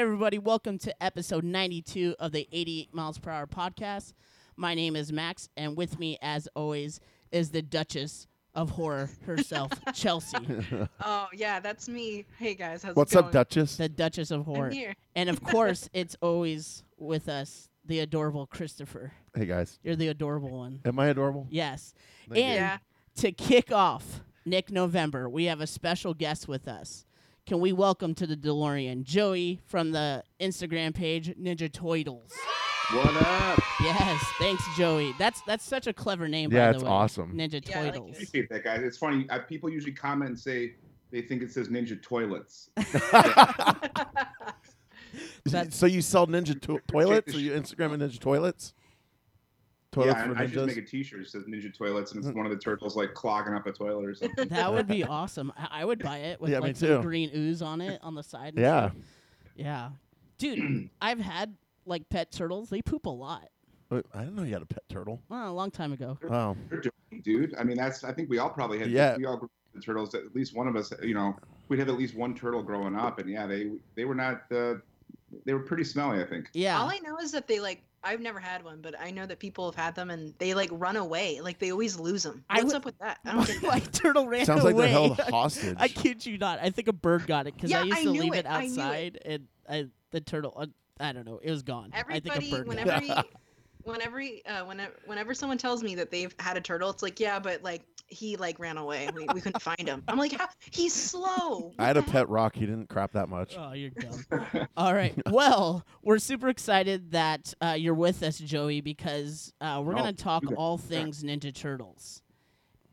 everybody. Welcome to episode 92 of the 88 Miles Per Hour podcast. My name is Max, and with me, as always, is the Duchess of Horror herself, Chelsea, Oh yeah, that's me. Hey guys, how's What's it going? up, Duchess? the Duchess of Horror. I'm here. And of course, it's always with us, the adorable Christopher. Hey guys, You're the adorable one. am I adorable? Yes. Thank and Yeah. to kick off Nick November, we have a special guest with us. Can we welcome to the DeLorean Joey from the Instagram page Ninja Toitles? What up? Yes, thanks, Joey. That's that's such a clever name. Yeah, by the it's way. awesome. Ninja Yeah, I. Appreciate that, guys. It's funny. Uh, people usually comment and say they think it says Ninja Toilets. That's- so you sell ninja to- toilets? Or you Instagram and ninja toilets? Toilets yeah, for I just make a T-shirt that says Ninja Toilets, and it's one of the turtles like clogging up a toilet or something. that would be awesome. I, I would buy it with Yeah, like some too. green ooze on it on the side. and yeah, stuff. yeah, dude. I've had like pet turtles. They poop a lot. Wait, I didn't know you had a pet turtle. Well, a long time ago. Wow. They're dirty, dude. I mean, that's. I think we all probably had. Yeah. We all grew up with the turtles. At least one of us, you know, we'd have at least one turtle growing up, and yeah, they they were not. Uh, they were pretty smelly. I think. Yeah. All I know is that they like. I've never had one, but I know that people have had them and they like run away. Like they always lose them. What's would- up with that? I don't get My turtle ran Sounds like away. they're held hostage. I kid you not. I think a bird got it because I used I to leave it. it I it. outside, and I, the turtle. Uh, I don't know. It was gone. I think a Everybody, bird. got it. whenever, he- whenever, uh, whenever, whenever someone tells me that they've had a turtle, it's like, yeah, but like he like ran away. We, we couldn't find him. I'm like, he's slow. I had a pet rock. He didn't crap that much. Oh, you're dumb. All right. Well, we're super excited that uh, you're with us, Joey, because uh, we're Oh, going to talk you all things Ninja Turtles.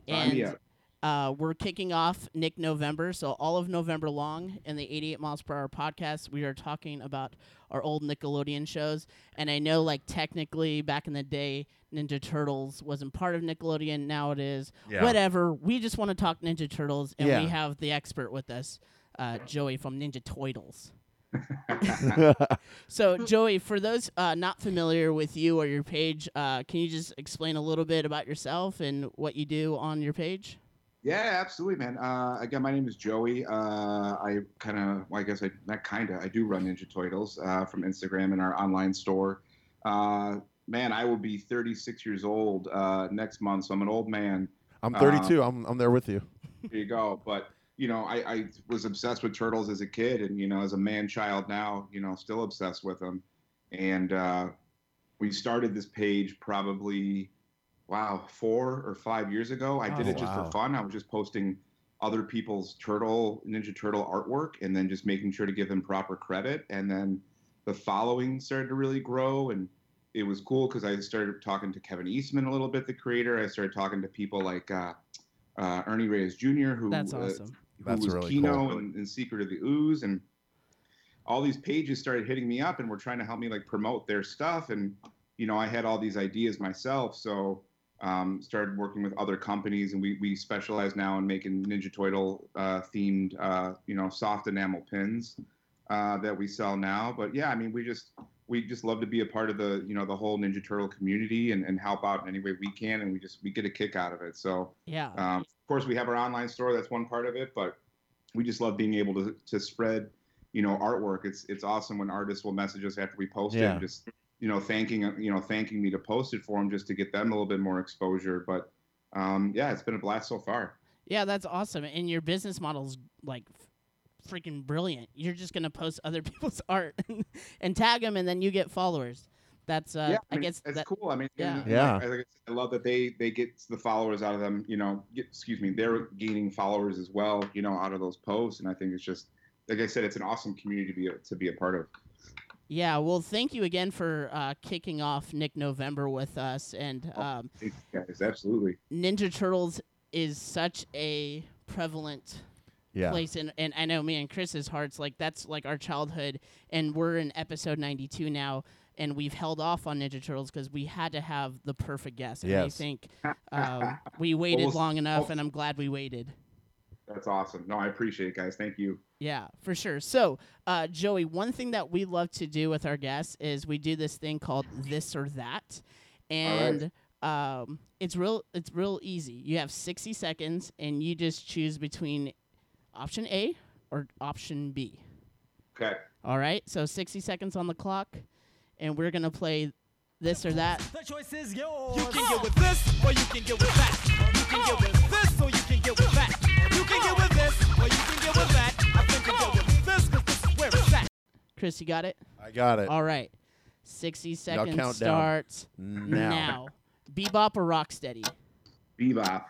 Sign me And up. Uh, we're kicking off Nick November. So, all of November long in the 88 miles per hour podcast, we are talking about our old Nickelodeon shows. And I know, like, technically back in the day, Ninja Turtles wasn't part of Nickelodeon. Now it is. Whatever. We just want to talk Ninja Turtles, and Yeah. we have the expert with us, uh, Joey from Ninja Toitles. So, Joey, for those uh, not familiar with you or your page, uh, can you just explain a little bit about yourself and what you do on your page? Yeah, absolutely, man. Uh, again, my name is Joey. Uh, I kind of, well, I guess I not kind of, I do run Ninja Toitles uh, from Instagram in our online store. Uh, man, I will be 36 years old uh, next month, so I'm an old man. I'm Uh, 32. I'm I'm there with you. There you go. But you know, I, I was obsessed with turtles as a kid, and you know, as a man child now, you know, still obsessed with them. And uh, we started this page probably, wow, four or five years ago. I did Oh, it just wow. for fun. I was just posting other people's turtle Ninja Turtle artwork, and then just making sure to give them proper credit. And then the following started to really grow, and it was cool because I started talking to Kevin Eastman a little bit, the creator. I started talking to people like. Uh, uh, Ernie Reyes Jr., who That's uh, awesome. who That's was really Keno cool. and, and Secret of the Ooze, and all these pages started hitting me up and were trying to help me like promote their stuff. And you know, I had all these ideas myself, so um, started working with other companies, and we we specialize now in making Ninja Toitle uh, themed, uh, you know, soft enamel pins uh, that we sell now. But yeah, I mean, we just we just love to be a part of the you know the whole Ninja Turtle community and, and help out in any way we can, and we just we get a kick out of it. So. Yeah. Um, of course, we have our online store. That's one part of it, but we just love being able to to spread, you know, artwork. It's it's awesome when artists will message us after we post it, Yeah. and just you know, thanking you know, thanking me to post it for them, just to get them a little bit more exposure. But um, yeah, it's been a blast so far. Yeah, that's awesome. And your business model's like freaking brilliant. You're just gonna post other people's art and tag them, and then you get followers. That's uh, yeah, I mean, guess it's that, cool. I mean, yeah. Yeah. like, like I, said, I love that they they get the followers out of them. You know, get, excuse me, they're gaining followers as well. You know, out of those posts, and I think it's just like I said, it's an awesome community to be a, to be a part of. Yeah, well, thank you again for uh, kicking off Nick November with us. And Oh. um, Thanks, guys, absolutely. Ninja Turtles is such a prevalent Yeah. place in and I know me and Chris's hearts like that's like our childhood and we're in episode 92 now and we've held off on Ninja Turtles because we had to have the perfect guest and I think um, we waited we'll long enough well- and I'm glad we waited. That's awesome. No, I appreciate it, guys. Thank you. Yeah, for sure. So, uh, Joey, one thing that we love to do with our guests is we do this thing called this or that, and um, it's real. It's real easy. You have sixty seconds, and you just choose between option A or option B. Okay. All right. So 60 seconds on the clock, and we're gonna play this or that. The choice is yours. You can get with this, or you can get with that. Chris, you got it. I got it. All right. 60 seconds count down. starts now. now. Bebop or Rocksteady? Bebop.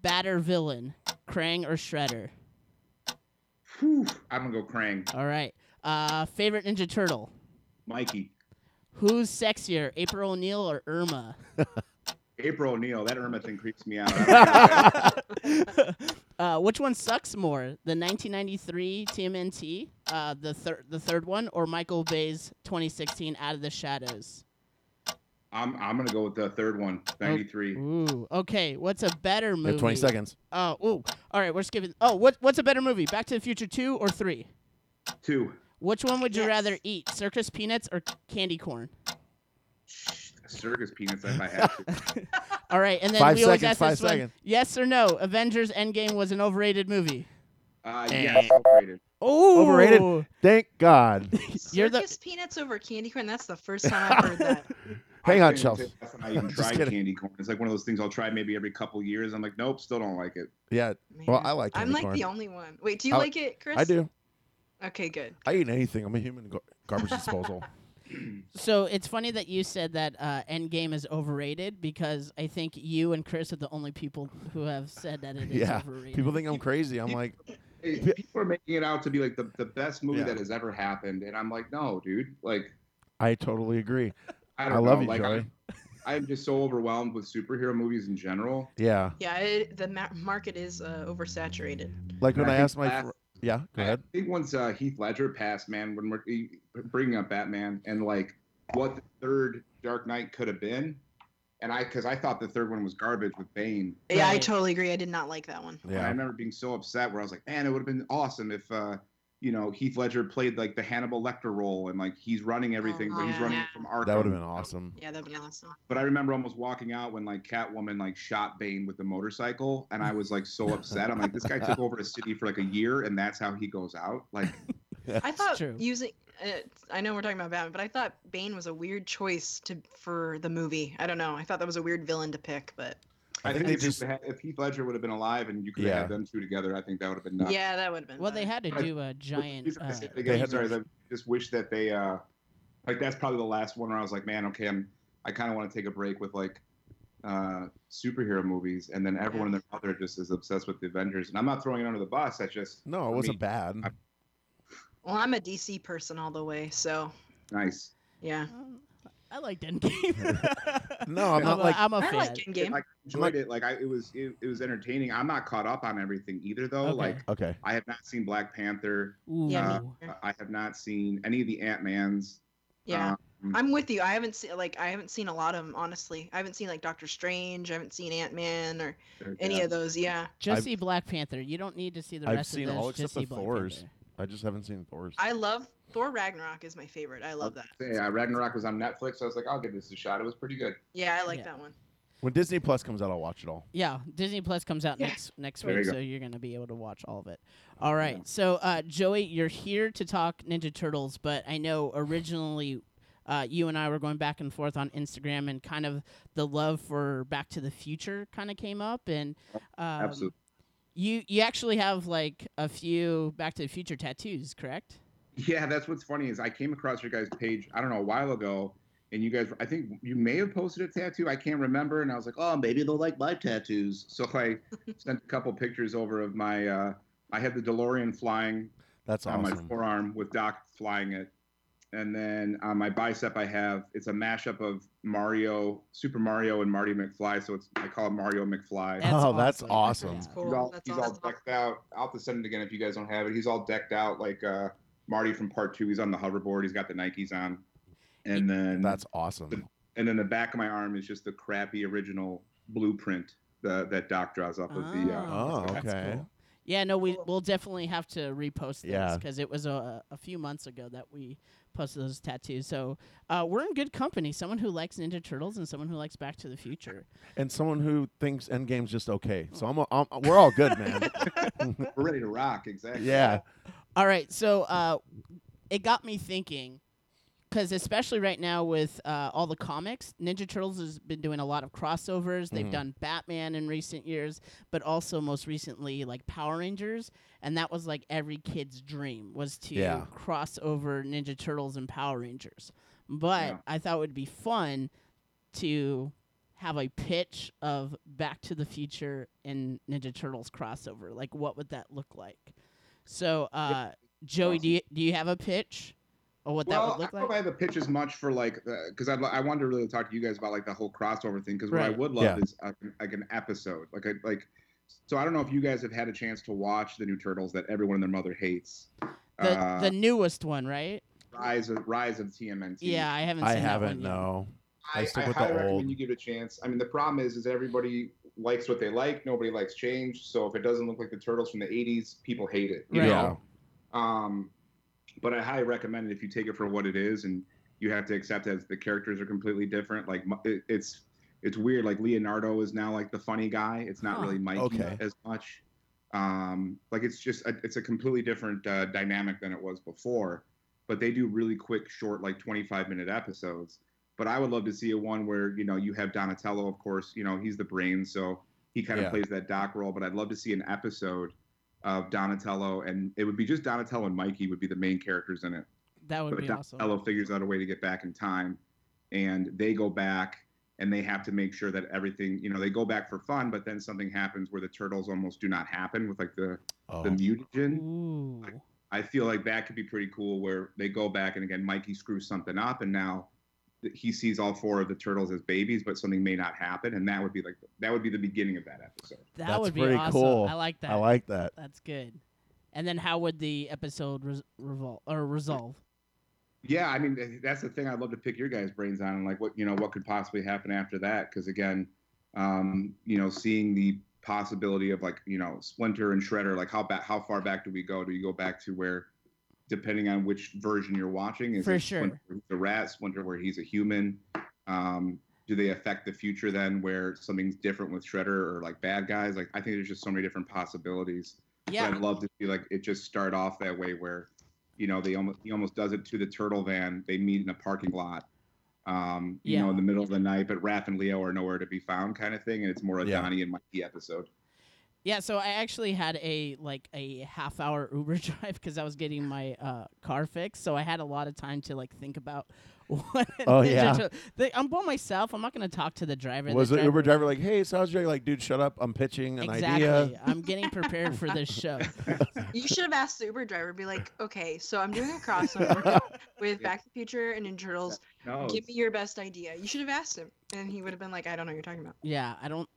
Batter villain, Krang or Shredder? Whew, I'm gonna go Krang. All right. Uh, favorite Ninja Turtle? Mikey. Who's sexier, April O'Neil or Irma? April O'Neil. That Irma thing creeps me out. I don't know. Uh, which one sucks more, the 1993 TMNT, uh, the third the third one, or Michael Bay's 2016 Out of the Shadows? I'm I'm gonna go with the third one. 93. Ooh, okay. What's a better You movie? have 20 seconds. Oh, ooh. All right, we're skipping. Oh, what what's a better movie? Back to the Future 2 or 3? Two. Which one would you Yes. rather eat, circus peanuts or candy corn? Circus peanuts if I have to. All right, and then Five we always seconds, ask five this one: seconds. yes or no? Avengers Endgame was an overrated movie. Uh, yes, overrated. Oh, Overrated? Thank God. You're the- Circus peanuts over candy corn. That's the first time I've heard that. Hang I on, can't Chelsea. say That's when I even Just tried kidding. candy corn. It's like one of those things I'll try maybe every couple years. I'm like, nope, still don't like it. Yeah, Well, Man. I like it. I'm candy like corn. the only one. Wait, do you I- like it, Chris? I do. Okay, good. I eat anything. I'm a human gar- garbage disposal. So it's funny that you said that uh, Endgame is overrated because I think you and Chris are the only people who have said that it is yeah. overrated. People think I'm crazy. I'm like, People are making it out to be like the, the best movie Yeah. that has ever happened, and I'm like, no, dude. Like, I totally agree. I I, don't love know. you, like, Joey. I'm, I'm just so overwhelmed with superhero movies in general. Yeah. Yeah, it, the ma- market is uh, oversaturated. Like when I I asked my. last- Fr- yeah, go ahead. I think once uh, Heath Ledger passed, man, when we're bringing up Batman and like what the third Dark Knight could have been, and I because I thought the third one was garbage with Bane. Yeah, I totally agree. I did not like that one. And I remember being so upset where I was like, man, it would have been awesome if uh, you know Heath Ledger played like the Hannibal Lecter role and like he's running everything, but he's yeah. running it from Arkham. That would have been awesome. Yeah, that'd be awesome. But I remember almost walking out when like Catwoman like shot Bane with the motorcycle, and I was like so upset. I'm like, this guy took over a city for like a year, and that's how he goes out. Like, I thought true. using. Uh, I know we're talking about Batman, but I thought Bane was a weird choice to for the movie. I don't know. I thought that was a weird villain to pick, but I I, think think, they if, just- you had- if Heath Ledger would have been alive and you could have Yeah. had them two together, I think that would have been nuts. yeah, that would have been. Well, they had to do a giant. These are Uh, the same- They again, had sorry, to- I just wish that they uh like that's probably the last one where I was like, man, okay, I'm I kind of want to take a break with like uh superhero movies, and then everyone and their mother just is obsessed with the Avengers, and I'm not throwing it under the bus. That's just No, it wasn't me, bad. I- Well, I'm a DC person all the way, so nice. yeah. um, I liked Endgame. No, I'm I'm not a- like. I'm a I fan. like Endgame. I enjoyed it. Like I, it was it, it was entertaining. I'm not caught up on everything either, though. Okay. Like Okay. I have not seen Black Panther. Ooh. Yeah, Uh. I have not seen any of the Ant Mans. Yeah. Um, I'm with you. I haven't seen like I haven't seen a lot of them honestly. I haven't seen like Doctor Strange. I haven't seen Ant Man or any yeah. of those. Yeah, Just I've- see Black Panther. You don't need to see the rest of the thing. I've seen all just except see the Black Thors. I just haven't seen Thor's. I love Thor Ragnarok is my favorite. I love that. Yeah, Ragnarok was on Netflix. I was like, I'll give this a shot. It was pretty good. Yeah, I like Yeah. that one. When Disney Plus comes out, I'll watch it all. Yeah, Disney Plus comes out Yeah. next next There week, you go. so you're gonna be able to watch all of it. All right, so uh, Joey, you're here to talk Ninja Turtles, but I know originally uh, you and I were going back and forth on Instagram, and kind of the love for Back to the Future kind of came up, and um, Absolutely. you you actually have like a few Back to the Future tattoos, correct? Yeah, that's what's funny is I came across your guys' page. I don't know a while ago, and you guys, I think you may have posted a tattoo. I can't remember, and I was like, oh, maybe they'll like my tattoos. So I sent a couple pictures over of my. Uh, I had the DeLorean flying That's on my forearm with Doc flying it. And then on my bicep, I have it's a mashup of Mario, Super Mario, and Marty McFly. So it's I call it Mario McFly. That's Oh, that's awesome. awesome. That's cool. he's all, That's he's all decked out. I'll have to send it again if you guys don't have it. He's all decked out like uh, Marty from Part Two. He's on the hoverboard. He's got the Nikes on, and then That's awesome. and then the back of my arm is just the crappy original blueprint the, that Doc draws up of the. Uh, Oh, okay. cool. Yeah, no, we we'll definitely have to repost this Yeah. because it was a a few months ago that we posted those tattoos. So uh, we're in good company. Someone who likes Ninja Turtles and someone who likes Back to the Future. And someone who thinks Endgame's just okay. So I'm, I'm we're all good, man. We're ready to rock. Exactly. yeah. All right, so uh, it got me thinking because especially right now with uh, all the comics ninja turtles has been doing a lot of crossovers they've Mhm. done batman in recent years but also most recently like power rangers and that was like every kid's dream was to Yeah. cross over ninja turtles and power rangers but Yeah. i thought it would be fun to have a pitch of back to the future and ninja turtles crossover like what would that look like so uh joey do you, do you have a pitch or what well, that would look like? I don't know like if I have a pitch as much for like because I I wanted to really talk to you guys about like the whole crossover thing because what I would love Yeah. is uh, like an episode like a, like so I don't know if you guys have had a chance to watch the new turtles that everyone and their mother hates. the uh, the newest one right rise of rise of TMNT. yeah i haven't I seen that haven't. one yet. No. I I, stick I with the highly old. recommend you give it a chance. I mean, the problem is, is everybody likes what they like. Nobody likes change. So if it doesn't look like the turtles from the '80s, people hate it. You Right. Yeah. know. Um, but I highly recommend it if you take it for what it is, and you have to accept that the characters are completely different. Like it, it's it's weird. Like Leonardo is now like the funny guy. It's not Huh. really Mikey Okay. as much. Um, like it's just a, it's a completely different uh, dynamic than it was before. But they do really quick, short, like 25 minute episodes. But I would love to see a one where you know you have Donatello, of course. You know he's the brain, so he kind of Yeah. plays that doc role. But I'd love to see an episode of Donatello, and it would be just Donatello and Mikey would be the main characters in it. that would But be awesome Donatello figures out a way to get back in time, and they go back and they have to make sure that everything, you know, they go back for fun, but then something happens where the turtles almost do not happen with like the Oh. the mutagen. I feel like that could be pretty cool where they go back and again Mikey screws something up and now he sees all four of the turtles as babies, but something may not happen, and that would be like that would be the beginning of that episode. that That's would be pretty awesome cool. i like that I like that. that's good and then how would the episode res- revol- or resolve Yeah, I mean that's the thing. I'd love to pick your guys' brains on, and like what you know, what could possibly happen after that? Because again, um, you know, seeing the possibility of like you know Splinter and Shredder, like how back, how far back do we go? Do you go back to where, depending on which version you're watching, is For it sure. Splinter who's a rat, Splinter where he's a human? Um, do they affect the future then, where something's different with Shredder or like bad guys? Like I think there's just so many different possibilities. yeah But I'd love to see like it just start off that way where, you know, they almost he almost does it to the turtle van. They meet in a parking lot, um, you know, in the middle of the night, but Raph and Leo are nowhere to be found, kind of thing. And it's more a Yeah. Donnie and Mikey episode. Yeah, so I actually had a like a half hour Uber drive because I was getting my uh, car fixed. So I had a lot of time to like think about what. Oh, yeah. Turtle- the- I'm by myself. I'm not gonna talk to the driver. Was the the Uber driver like, "Hey, sounds Jay, like, dude, shut up! I'm pitching an Exactly. idea." I'm getting prepared for this show. You should have asked the Uber driver, be like, okay, so I'm doing a crossover with Back to the Future and Ninja Turtles. No, Give me your best idea. You should have asked him, and he would have been like, I don't know what you're talking about. Yeah, I don't.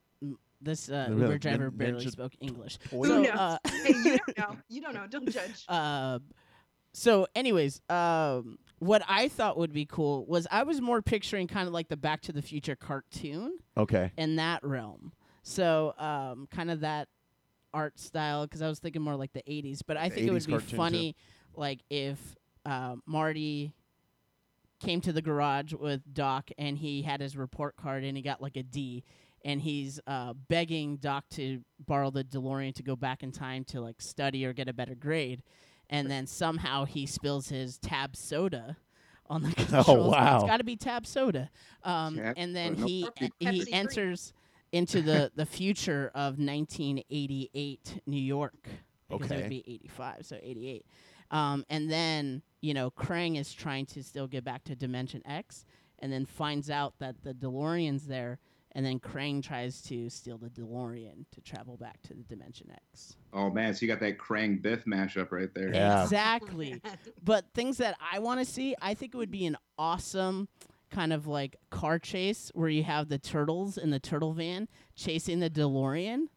This uh, They'll Uber driver "Nin- barely Ninja spoke English. Who So, knows? uh, Hey, you don't know. You don't know. Don't judge. Uh, so, anyways, um, what I thought would be cool was I was more picturing kind of like the Back to the Future cartoon. okay. in that realm. So, um, kind of that art style because I was thinking more like the 80s, but I The think it would be cartoon, too. funny like if uh, Marty came to the garage with Doc and he had his report card and he got like a D and he's uh, begging Doc to borrow the DeLorean to go back in time to like study or get a better grade. And then somehow he spills his tab soda on the controls. Oh, wow. It's got to be tab soda. Um, Tab and then he Nope. he enters into the the future of 1988 New York because it would be 85, so 88. Um, and then you know Krang is trying to still get back to Dimension X, and then finds out that the DeLorean's there, and then Krang tries to steal the DeLorean to travel back to the Dimension X. Oh man, so you got that Krang Biff mashup right there. Yeah. Exactly. but things that I want to see, I think it would be an awesome kind of like car chase where you have the turtles in the turtle van chasing the DeLorean.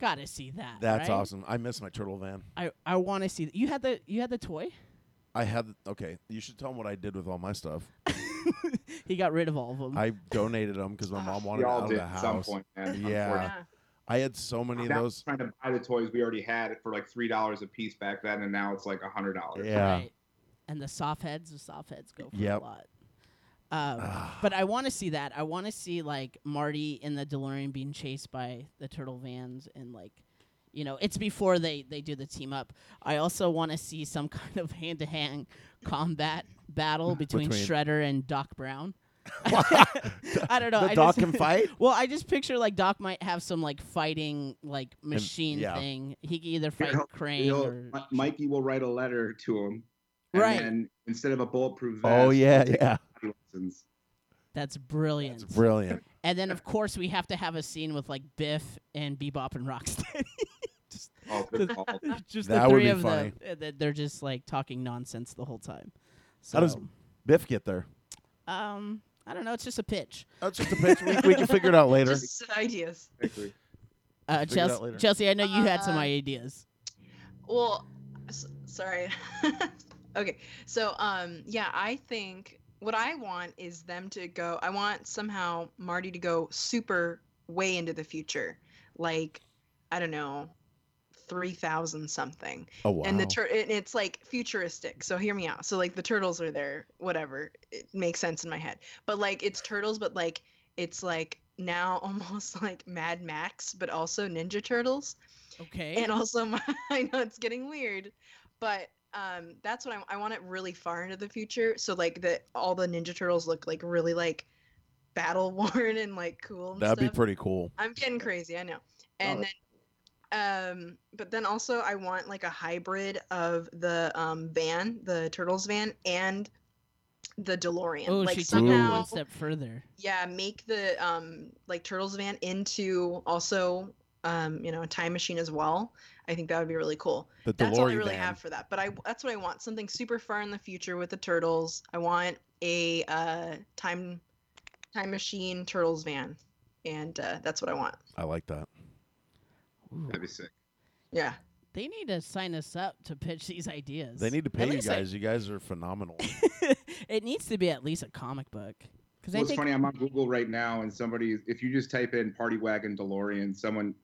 Gotta see that. That's right? awesome. I miss my turtle van. I, I want to see. Th- you had the you had the toy. I had okay. You should tell them what I did with all my stuff. he got rid of all of them. I donated them because my mom wanted We it all out of the at some house. point, man. Yeah. unfortunately. I had so many of Now those. trying to buy the toys we already had for like three dollars a piece back then, and now it's like a hundred dollars. Yeah. Right. And the soft heads, the soft heads go for Yep. a lot. Um, but I want to see that. I want to see like Marty in the DeLorean being chased by the turtle vans and like, you know, it's before they they do the team up. I also want to see some kind of hand to hand combat battle between, Between- Shredder and Doc Brown. I don't know. the I dog just, can fight. Well, I just picture like Doc might have some like fighting like machine yeah. thing. He can either fight He'll- Krang he'll- or Mi- Mikey will write a letter to him. And Right. then instead of a bulletproof vest, Oh yeah, yeah. body lessons. that's brilliant. It's brilliant. and then of course we have to have a scene with like Biff and Bebop and Rocksteady. just Oh, good call. just That the would three be of funny. them. and then They're just like talking nonsense the whole time. So, How does Biff get there? um I don't know. It's just a pitch. That's just a pitch. we, we can figure it out later. Just ideas. Uh, Chelsea, later. Chelsea, I know you had some Uh, ideas. Well, s- sorry. okay. So, um, yeah, I think what I want is them to go. I want somehow Marty to go super way into the future, like I don't know, three thousand something. Oh wow. And the tur- and it's like futuristic. So hear me out. So like the turtles are there, whatever. It makes sense in my head. But like it's turtles, but like it's like now almost like Mad Max, but also Ninja Turtles Okay. and also my, I know it's getting weird, but um, that's what I, I want it really far into the future. So like that all the Ninja Turtles look like really like battle worn and like cool. And That'd be pretty cool. I'm getting crazy, I know. And then, um, but then also I want like a hybrid of the um van, the Turtles van, and the DeLorean. oh, like she somehow, one step further. yeah, make the um like Turtles van into also um you know a time machine as well. I think that would be really cool. The That's all I really van. have for that. But I that's what I want. Something super far in the future with the turtles. I want a uh time time machine turtles van. And uh, that's what I want. I like that. Ooh. That'd be sick. Yeah. They need to sign us up to pitch these ideas. They need to At pay you least I- guys. You guys are phenomenal. it needs to be at least a comic book. Because I it's think funny. I'm on Google right now, and somebody, if you just type in "party wagon DeLorean," someone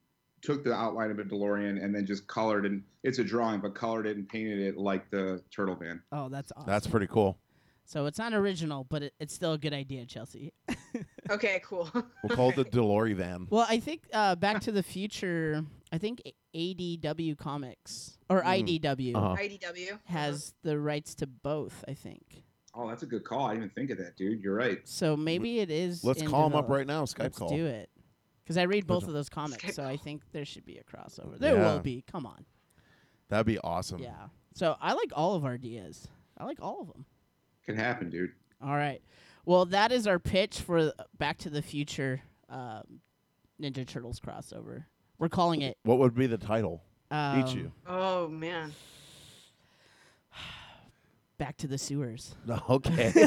took the outline of a DeLorean and then just colored and it's a drawing, but colored it and painted it like the turtle van. oh, that's awesome. That's pretty cool. So it's not original, but it, it's still a good idea, Chelsea. Okay, cool. We'll call it the DeLorean van. Well, I think uh, Back to the Future. I think ADW Comics or Mm. IDW Uh-huh. IDW has the rights to both. I think. Oh, that's a good call. I didn't even think of that, dude. You're right. So maybe it is. Let's in call him up develop- right now. Skype Let's call. do it. Because I read both of those comics, Skype so I call. think there should be a crossover. There Yeah. will be. Come on. That'd be awesome. Yeah. So I like all of our ideas. I like all of them. Can happen, dude. All right. Well, that is our pitch for Back to the Future um, Ninja Turtles crossover. We're calling it. What would be the title? Um, Eat you. Oh man. Back to the sewers. Okay.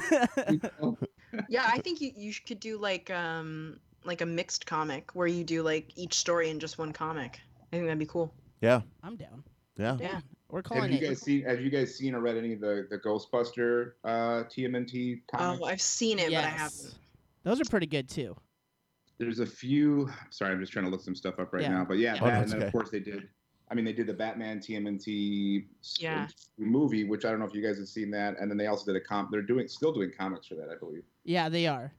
Yeah, I think you, you could do like um like a mixed comic where you do like each story in just one comic. I think that'd be cool. yeah. I'm down. Yeah. Yeah. We're calling Have you it. guys seen? Have you guys seen or read any of the the Ghostbuster uh, TMNT comics? Oh, I've seen it, yes. but I haven't. Those are pretty good too. There's a few. Sorry, I'm just trying to look some stuff up right Yeah. now. But yeah, Yeah. Oh, that, that's and then okay. of course they did. I mean, they did the Batman TMNT Yeah. movie, which I don't know if you guys have seen that. And then they also did a comp. They're doing still doing comics for that, I believe. Yeah, they are.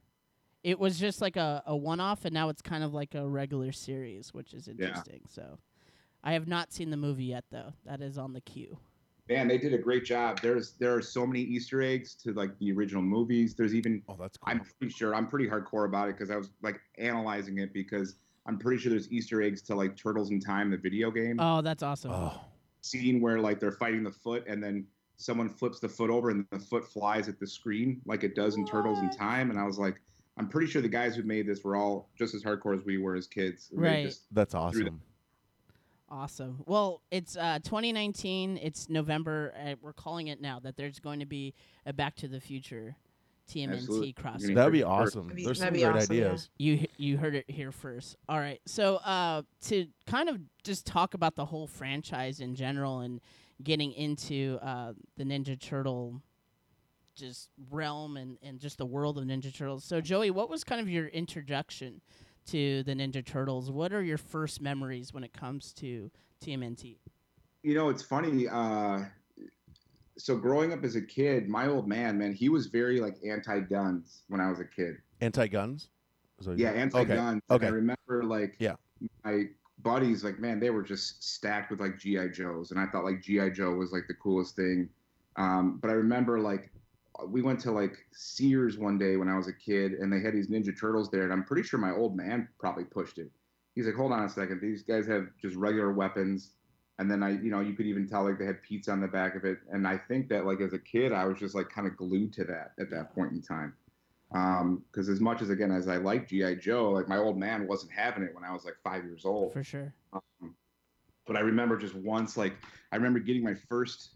It was just like a, a one off, and now it's kind of like a regular series, which is interesting. So, I have not seen the movie yet, though. That is on the queue. Man, they did a great job. There's there are so many Easter eggs to like the original movies. There's even Oh, that's cool. I'm pretty sure I'm pretty hardcore about it because I was like analyzing it because I'm pretty sure there's Easter eggs to like Turtles in Time, the video game Oh, that's awesome. oh, scene where like they're fighting the foot and then someone flips the foot over and the foot flies at the screen like it does in Turtles in Time. And I was like, I'm pretty sure the guys who made this were all just as hardcore as we were as kids. Right. just- that's awesome. Awesome. Well, it's uh, 2019. It's November. Uh, we're calling it now that there's going to be a Back to the Future TMNT Absolutely. crossover. That'd be That'd awesome. be- There's some that'd great be awesome, yeah. ideas. You you heard it here first. All right. So uh, to kind of just talk about the whole franchise in general and getting into uh, the Ninja Turtle just realm and, and just the world of Ninja Turtles. So Joey, what was kind of your introduction to the Ninja Turtles? What are your first memories when it comes to TMNT? you know, it's funny. Uh, so growing up as a kid, my old man, man, he was very like anti-guns when I was a kid. Anti guns? Yeah, anti-guns. Okay. And I remember like Yeah. my buddies, like man, they were just stacked with like GI Joes, and I thought like GI Joe was like the coolest thing. Um, but I remember like we went to like Sears one day when I was a kid, and they had these Ninja Turtles there, and I'm pretty sure my old man probably pushed it. He's like, "Hold on a second, these guys have just regular weapons." And then I, you know, you could even tell like they had pizza on the back of it, and I think that like as a kid, I was just like kind of glued to that at that point in time. Because as much as again as I like GI Joe, like my old man wasn't having it when I was like five years old. For sure. Um, but I remember just once, like I remember getting my first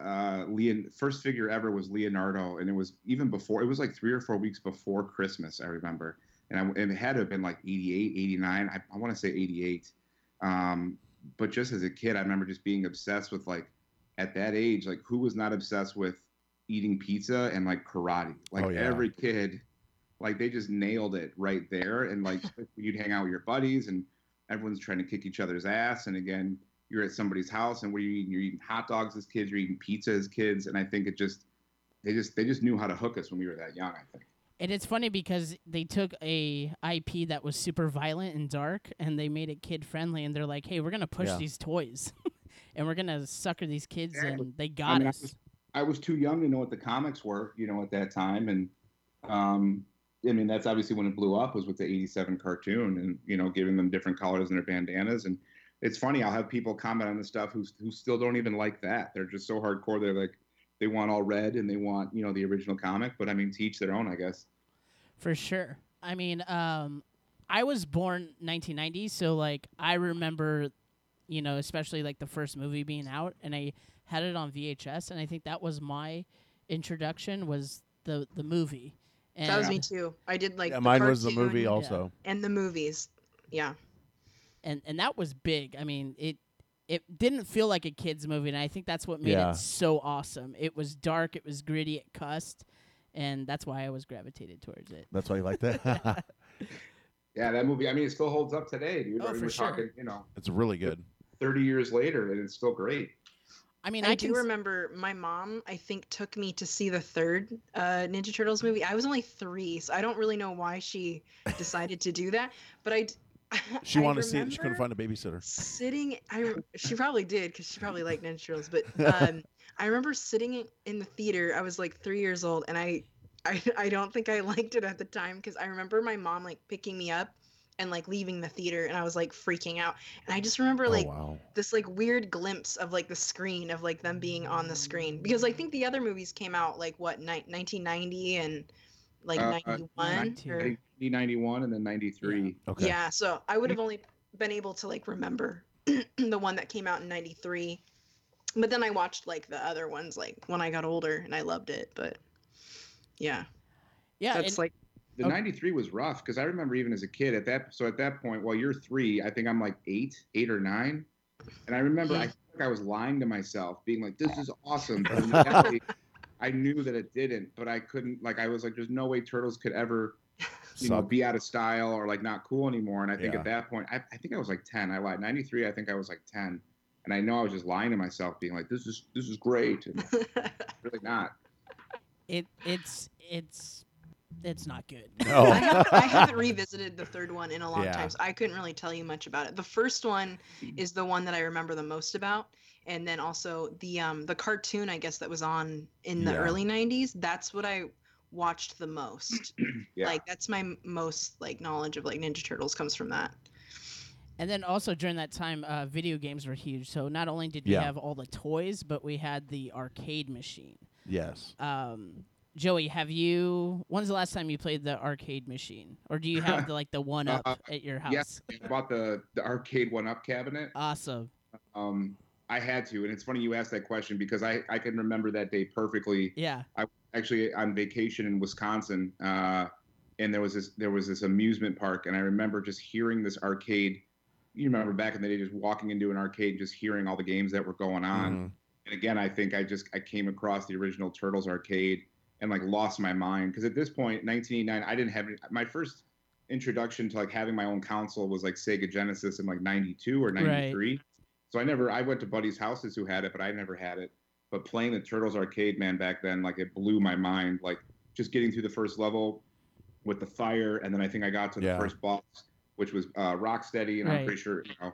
uh Leon first figure ever was Leonardo, and it was even before it was like three or four weeks before Christmas. I remember, and, I, and it had to have been like 88, 89. I, I want to say 88. Um, but just as a kid, I remember just being obsessed with like at that age, like who was not obsessed with eating pizza and like karate? Like Oh, yeah. every kid, like they just nailed it right there. And like you'd hang out with your buddies and everyone's trying to kick each other's ass. And again, you're at somebody's house and what are you eating? You're eating hot dogs as kids, you're eating pizza as kids. And I think it just they just they just knew how to hook us when we were that young, I think. And it's funny because they took a IP that was super violent and dark, and they made it kid friendly. And they're like, "Hey, we're gonna push Yeah. these toys, and we're gonna sucker these kids." Exactly. And they got mean, I us. was- I was too young to know what the comics were, you know, at that time. And um, I mean, that's obviously when it blew up was with the 87 cartoon and, you know, giving them different colors in their bandanas. And it's funny, I'll have people comment on the stuff who, who still don't even like that. They're just so hardcore. They're like, they want all red and they want, you know, the original comic. But I mean, teach their own, I guess. For sure. I mean, um, I was born 1990, so like I remember, you know, especially like the first movie being out, and I had it on VHS, and I think that was my introduction was the the movie. And that was me too. I did like yeah, the mine was the movie also. and the movies. Yeah. And and that was big. I mean, it it didn't feel like a kids movie, and I think that's what made Yeah. it so awesome. It was dark, it was gritty, it cussed, and that's why I was gravitated towards it. That's why you like that. Yeah, that movie, I mean, it still holds up today, dude. Oh, I mean, for we're sure. talking, you know, it's really good. 30 years later and it's still great. I mean, I, I, do remember my mom, I think, took me to see the third uh, Ninja Turtles movie. I was only three, so I don't really know why she decided to do that. But I, d- She I wanted to see it. And She couldn't find a babysitter. Sitting, I she probably did because she probably liked Ninja Turtles. But um, I remember sitting in- the theater. I was like three years old, and I, I, I don't think I liked it at the time because I remember my mom like picking me up and like leaving the theater, and I was like freaking out. And I just remember like oh wow. this like weird glimpse of like the screen of like them being on the screen because I think the other movies came out like what ni- 1990 and like Uh, 91 92. or, 1991 and then 93. Okay. yeah so I would have only been able to like remember the one that came out in 93 but then I watched like the other ones like when I got older and I loved it but yeah yeah, that's and- like The Okay. 93 was rough because I remember even as a kid at that. So at that point, while you're three, I think I'm like eight, eight or nine. And I remember I think I was lying to myself, being like, this is awesome. But in reality, I knew that it didn't, but I couldn't, like, I was like, there's no way turtles could ever, you know, be out of style or like not cool anymore. And I think Yeah. at that point, I, I think I was like 10. I lied. 93, I think I was like 10. And I know I was just lying to myself, being like, this is, this is great. And really not. it it's it's it's not good. No. I, haven't, I haven't revisited the third one in a long Yeah. time, so I couldn't really tell you much about it. The first one is the one that I remember the most about, and then also the um the cartoon I guess that was on in the Yeah. early '90s. That's what I watched the most. Yeah. Like that's my most like knowledge of like Ninja Turtles comes from that. And then also during that time, uh, video games were huge. So not only did we Yeah. have all the toys, but we had the arcade machine. yes. Um, Joey, have you? When's the last time you played the arcade machine, or do you have the, like the one up Uh, at your house? Yes, I bought the the arcade one up cabinet. Awesome. Um, I had to, and it's funny you asked that question because I I can remember that day perfectly. Yeah. I actually, on vacation in Wisconsin, uh, and there was this there was this amusement park, and I remember just hearing this arcade. You remember back in the day, just walking into an arcade, and just hearing all the games that were going on. Mhm. And again, I think I just I came across the original Turtles arcade and like lost my mind because at this point, 1989, I didn't have any, my first introduction to like having my own console was like Sega Genesis in like 92 or 93. right. So I never I went to buddies' houses who had it, but I never had it. But playing the Turtles arcade, man, back then, like it blew my mind. Like just getting through the first level with the fire, and then I think I got to the Yeah. first boss, which was uh, Rocksteady, and Right. I'm pretty sure you know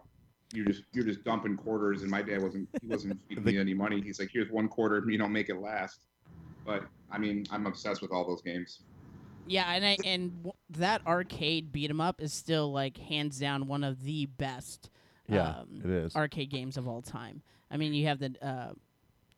you're just you're just dumping quarters. And my dad wasn't he wasn't feeding The- me any money. He's like, here's one quarter, you know, make it last. But I mean, I'm obsessed with all those games. Yeah, and I and w- that arcade beat 'em up is still like hands down one of the best Yeah, um, it is. arcade games of all time. I mean, you have the uh,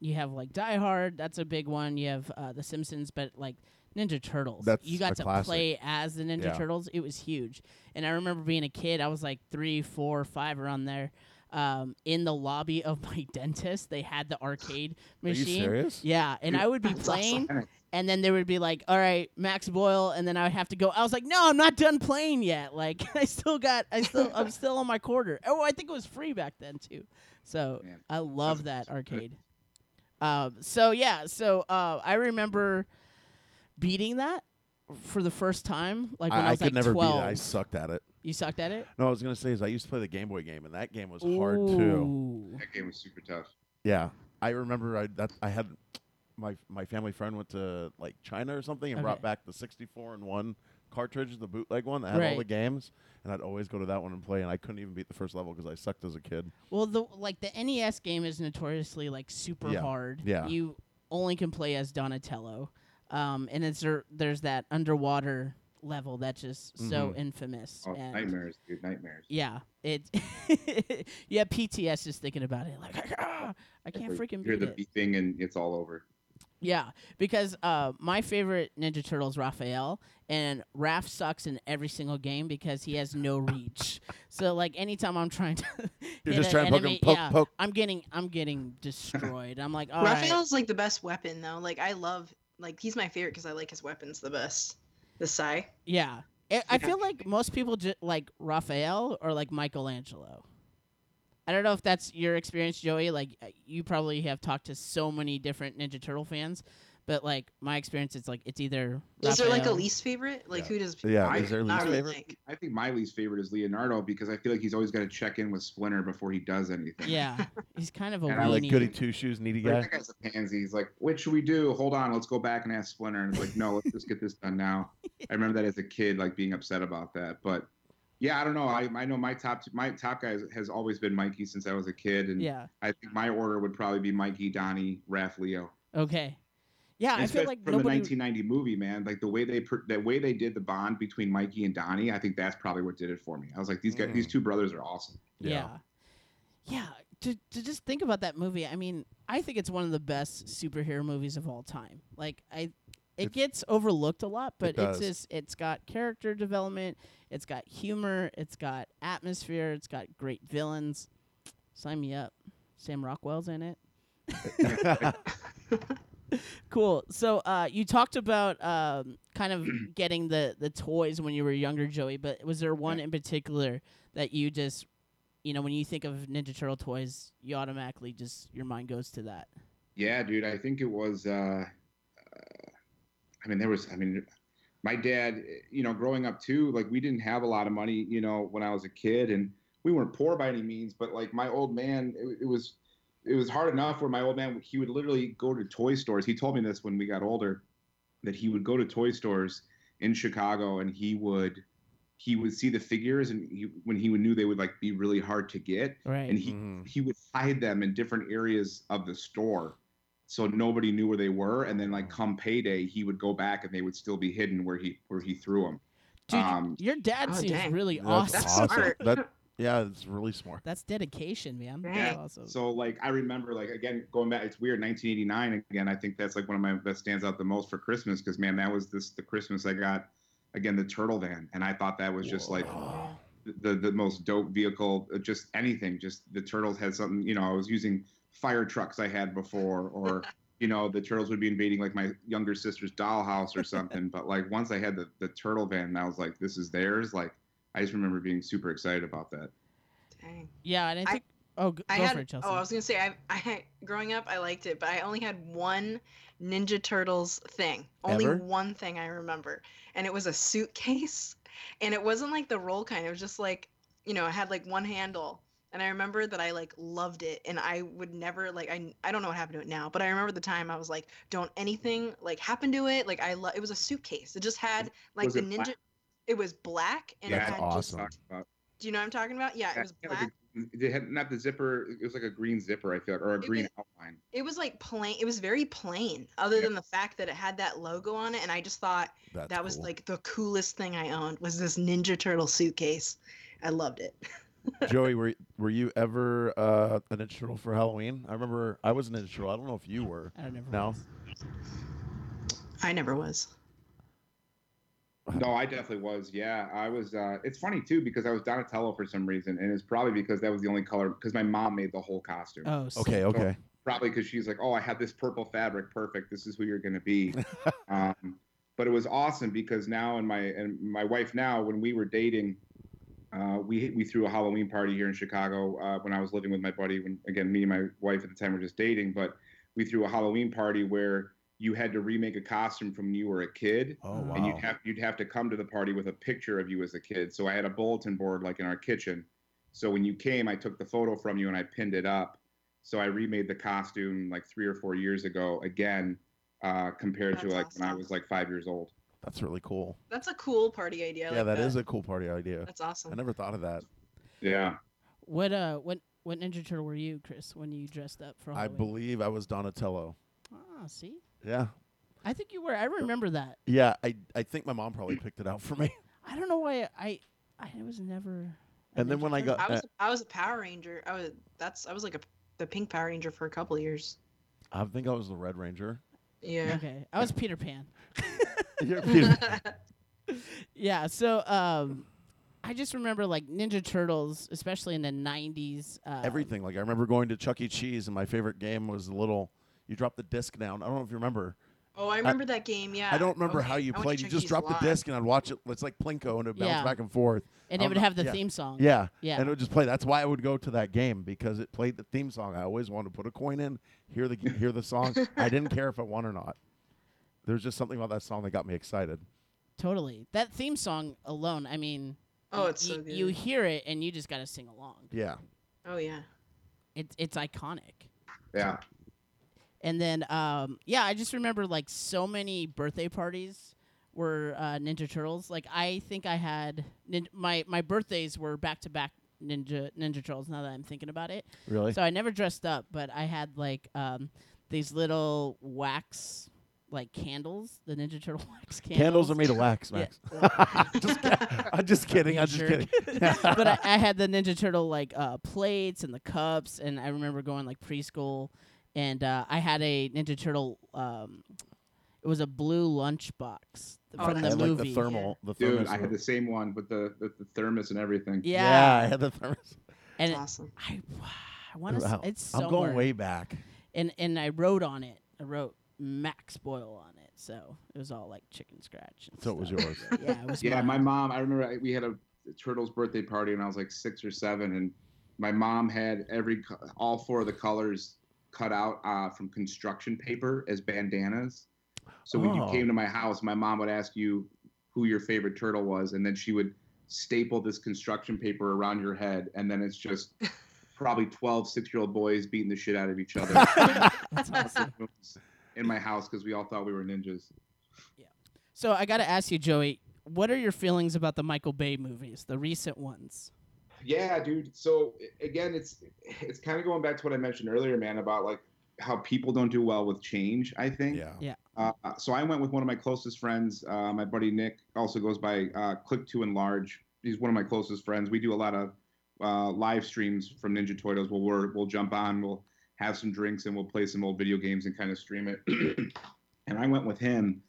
you have like Die Hard, that's a big one. You have uh, The Simpsons, but like Ninja Turtles, That's you got a to classic. play as the Ninja Yeah. Turtles. It was huge, and I remember being a kid. I was like three, four, five around there. Um, in the lobby of my dentist, they had the arcade Are you machine. serious? Yeah, and I would be That's awesome. playing, And and then they would be like, all right, Max Boyle, and then I would have to go. I was like, no, I'm not done playing yet. Like, I still got, I still, I'm still on my quarter. Oh, I think it was free back then too. So Man, I love that arcade. Um, so yeah, so uh, I remember beating that for the first time, like when I, I, I was could like never 12. beat it. I sucked at it. You sucked at it. No, I was gonna say is I used to play the Game Boy game, and that game was hard too. Ooh. that game was super tough. Yeah, I remember I that I had my my family friend went to like China or something and Okay. brought back the 64 and one cartridge, the bootleg one that had all the games, and I'd always go to that one and play, and I couldn't even beat the first level because I sucked as a kid. Well, the like the NES game is notoriously like super Yeah. hard. Yeah. You only can play as Donatello, um, and it's there, there's that underwater level that's just so Mhm. infamous. Oh, and nightmares, dude, nightmares. Yeah, it. you have PTS just thinking about it. Like, "Ah, I can't You freaking hear beat the it. beeping and it's all over. Yeah, because uh, my favorite Ninja Turtle is Raphael, and Raph sucks in every single game because he has no reach. so like anytime I'm trying to, You're hit just trying to poke him, enemy- poke, yeah, poke. I'm getting I'm getting destroyed. I'm like, all right. Raphael's like the best weapon though. Like I love like he's my favorite because I like his weapons the best. The Sai. Yeah. I I feel like most people ju- like Raphael or like Michelangelo. I don't know if that's your experience, Joey. Like, uh, you probably have talked to so many different Ninja Turtle fans, but like my experience, it's like it's either. Is there like a least favorite? Like Yeah. who does? Yeah, I- is there least really favorite? like. I think my least favorite is Leonardo because I feel like he's always got to check in with Splinter before he does anything. Yeah, he's kind of a And I like goody two shoes, needy guy. that guy's a pansy. He's like, what should we do? Hold on, let's go back and ask Splinter. And it's like, no, let's just get this done now. I remember that as a kid, like being upset about that. But yeah, I don't know. I, I know my top my top guy has, has always been Mikey since I was a kid, and Yeah. I think my order would probably be Mikey, Donnie, Raph, Leo. Okay. Yeah, I feel like from nobody. the 1990 movie, man. Like the way they per- the way they did the bond between Mikey and Donnie, I think that's probably what did it for me. I was like, these guys, Mm. these two brothers are awesome. Yeah. Yeah. To, to just think about that movie, I mean, I think it's one of the best superhero movies of all time. Like I it It's- gets overlooked a lot, but it's just it's got character development, it's got humor, it's got atmosphere, it's got great villains. Sign me up. Sam Rockwell's in it. Cool. So uh, you talked about um, kind of getting the, the toys when you were younger, Joey. But was there one Yeah. in particular that you just, you know, when you think of Ninja Turtle toys, you automatically just your mind goes to that? Yeah, dude. I think it was. Uh, uh, I mean, there was. I mean, my dad. You know, growing up too, like we didn't have a lot of money. You know, when I was a kid, and we weren't poor by any means. But like my old man, it, it was. It was hard enough where my old man he would literally go to toy stores. He told me this when we got older, that he would go to toy stores in Chicago and he would he would see the figures and he, when he knew they would like be really hard to get Right. and he Mhm. he would hide them in different areas of the store so nobody knew where they were and then like come payday he would go back and they would still be hidden where he where he threw them Dude, um, your dad Oh, seems dang. really That's awesome. That's awesome. smart. That yeah, it's really smart. That's dedication, man. Right. That's awesome. so like i remember like again going back it's weird 1989 again i think that's like one of my that stands out the most for christmas because man that was this the christmas i got again the turtle van and i thought that was just like the the most dope vehicle uh, just anything just the turtles had something you know i was using fire trucks i had before or you know the turtles would be invading like my younger sister's dollhouse or something but like once i had the, the turtle van and i was like this is theirs like i just remember being super excited about that Dang. yeah, and I I- think. oh, g- I go had. for it, Chelsea. oh, I was gonna say I. I growing up, I liked it, but I only had one Ninja Turtles thing. Only Ever? one thing I remember, and it was a suitcase, and it wasn't like the roll kind. It was just like, you know, it had like one handle. And I remember that I like loved it, and I would never like I I don't know what happened to it now, but I remember the time I was like, don't anything like happen to it. Like I lo- it was a suitcase. It just had like Was the ninja. black? It was black and Yeah, it That's had awesome. just. Do you know what I'm talking about? Yeah, it was it had like black. a- it had not the zipper. It was like a green zipper. I feel like, or a It green was- outline. It was like plain. It was very plain, other Yeah. than the fact that it had that logo on it, and I just thought That's that was cool. like the coolest thing I owned was this Ninja Turtle suitcase. I loved it. Joey, were were you ever uh, a Ninja Turtle for Halloween? I remember I was a Ninja Turtle. I don't know if you were. I never No. was. I never was. No, I definitely was. Yeah, I was. Uh, it's funny too because I was Donatello for some reason, and it's probably because that was the only color. Because my mom made the whole costume. Oh, sick. Okay, okay. Probably because she's like, "Oh, I have this purple fabric. Perfect. This is who you're going to be." um, but it was awesome because now, and my and my wife now, when we were dating, uh, we we threw a Halloween party here in Chicago uh, when I was living with my buddy. When again, me and my wife at the time were just dating, but we threw a Halloween party where you had to remake a costume from when you were a kid Oh wow. and you'd have you'd have to come to the party with a picture of you as a kid. So I had a bulletin board like in our kitchen. So when you came, I took the photo from you and I pinned it up. So I remade the costume like three or four years ago again, uh, compared to That's like when I was like five years old. That's really cool. That's a cool party idea. Yeah, like that is a cool party idea. That's awesome. I never thought of that. Yeah. What uh, what what Ninja Turtle were you, Chris, when you dressed up for I believe I was Donatello. Ah, see, Yeah. I think you were. I remember that. Yeah, I I think my mom probably picked it out for me. I don't know why I I was never. And then when I got- I was I was a Power Ranger. I was that's I was like a the pink Power Ranger for a couple of years. I think I was the Red Ranger. Yeah. okay, I was Peter Pan. You're Peter- Yeah, so um, I just remember like Ninja Turtles, especially in the '90s. Uh, Everything. Like I remember going to Chuck E. Cheese and my favorite game was the little you drop the disc down. I don't know if you remember. oh, I remember that game. Yeah. I don't remember Okay, how you I played. You just E. Cheese drop the disc and I'd watch it. It's like Plinko and it bounce Yeah. back and forth. and it would not- have the yeah. theme song. Yeah. yeah. And it would just play. That's why I would go to that game because it played the theme song. I always wanted to put a coin in, hear the hear the song. I didn't care if I won or not. There's just something about that song that got me excited. Totally. That theme song alone, I mean, Oh, y- it's so good. you hear it and you just got to sing along. Yeah. Oh yeah. It's it's iconic. Yeah. And then um yeah, I just remember like so many birthday parties were uh, Ninja Turtles. Like I think I had nin- my my birthdays were back to back Ninja Ninja Turtles now that I'm thinking about it. Really? So I never dressed up, but I had like um these little wax like candles, the Ninja Turtle wax candles. Candles are made of wax. Max. just, I'm just kidding. I'm just kidding. but I, I had the Ninja Turtle like uh, plates and the cups, and I remember going like preschool, and uh, I had a Ninja Turtle. Um, it was a blue lunchbox Oh, from I the had movie. like the thermal. The Dude, thermos. I had the same one with the, the, the thermos and everything. Yeah, I had the thermos. That's and awesome. I, I want to. Wow. It's I'm going way back. and and I wrote on it. I wrote Max Boyle on it, so it was all like chicken scratch. And So it was yours. Yeah, it was. Yeah, mine. my mom. I remember I- we had a Turtles birthday party when I was like six or seven, and my mom had every all four of the colors cut out uh, from construction paper as bandanas. So when Oh. you came to my house, my mom would ask you who your favorite turtle was, and then she would staple this construction paper around your head, and then it's just probably 12 six year old boys beating the shit out of each other That's awesome. in my house because we all thought we were ninjas. Yeah. So I got to ask you, Joey, what are your feelings about the Michael Bay movies, the recent ones? Yeah, dude. So again, it's it's kind of going back to what I mentioned earlier, man, about like how people don't do well with change. I think. Yeah. Uh, so I went with one of my closest friends. Uh, my buddy Nick also goes by uh, Click to Enlarge. He's one of my closest friends. We do a lot of uh, live streams from Ninja Turtles. Where we're, we'll jump on, we'll have some drinks, and we'll play some old video games and kind of stream it. and I went with him.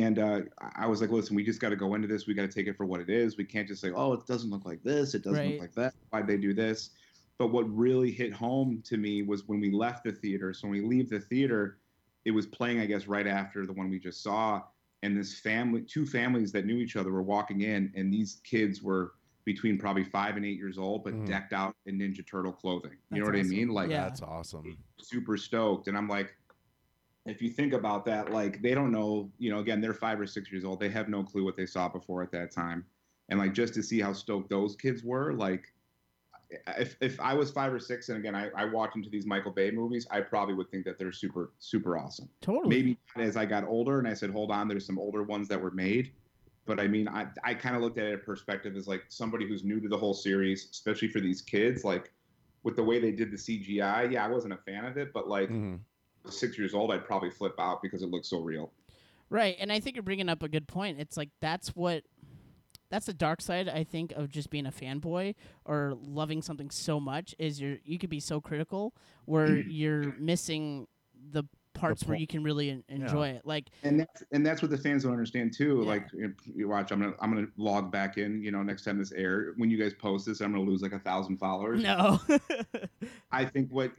And uh, I was like, listen, we just got to go into this. We got to take it for what it is. We can't just say, oh, it doesn't look like this. It doesn't Right. look like that. Why'd they do this? But what really hit home to me was when we left the theater. So when we leave the theater, it was playing, I guess, right after the one we just saw. And this family, two families that knew each other were walking in, and these kids were between probably five and eight years old, but Mhm. decked out in Ninja Turtle clothing. You know what awesome. I mean? Like Yeah. That's awesome. super stoked. And I'm like, if you think about that, like they don't know, you know, again, they're five or six years old. They have no clue what they saw before at that time. And like just to see how stoked those kids were, like if if I was five or six, and again I, I walked into these Michael Bay movies, I probably would think that they're super, super awesome. Totally. Maybe as I got older and I said, hold on, there's some older ones that were made. But I mean, I I kind of looked at it in perspective as like somebody who's new to the whole series, especially for these kids, like with the way they did the CGI. Yeah, I wasn't a fan of it, but like Mhm. Six years old, I'd probably flip out because it looks so real. Right, and I think you're bringing up a good point. It's like that's what that's the dark side I think of just being a fanboy or loving something so much is you're you could be so critical where mm-hmm. you're missing the parts where you can really en- enjoy it. Like and that's and that's what the fans don't understand too. Yeah. Like you, you watch, I'm gonna I'm gonna log back in. You know, next time this air, when you guys post this, I'm gonna lose like a thousand followers. no. I think what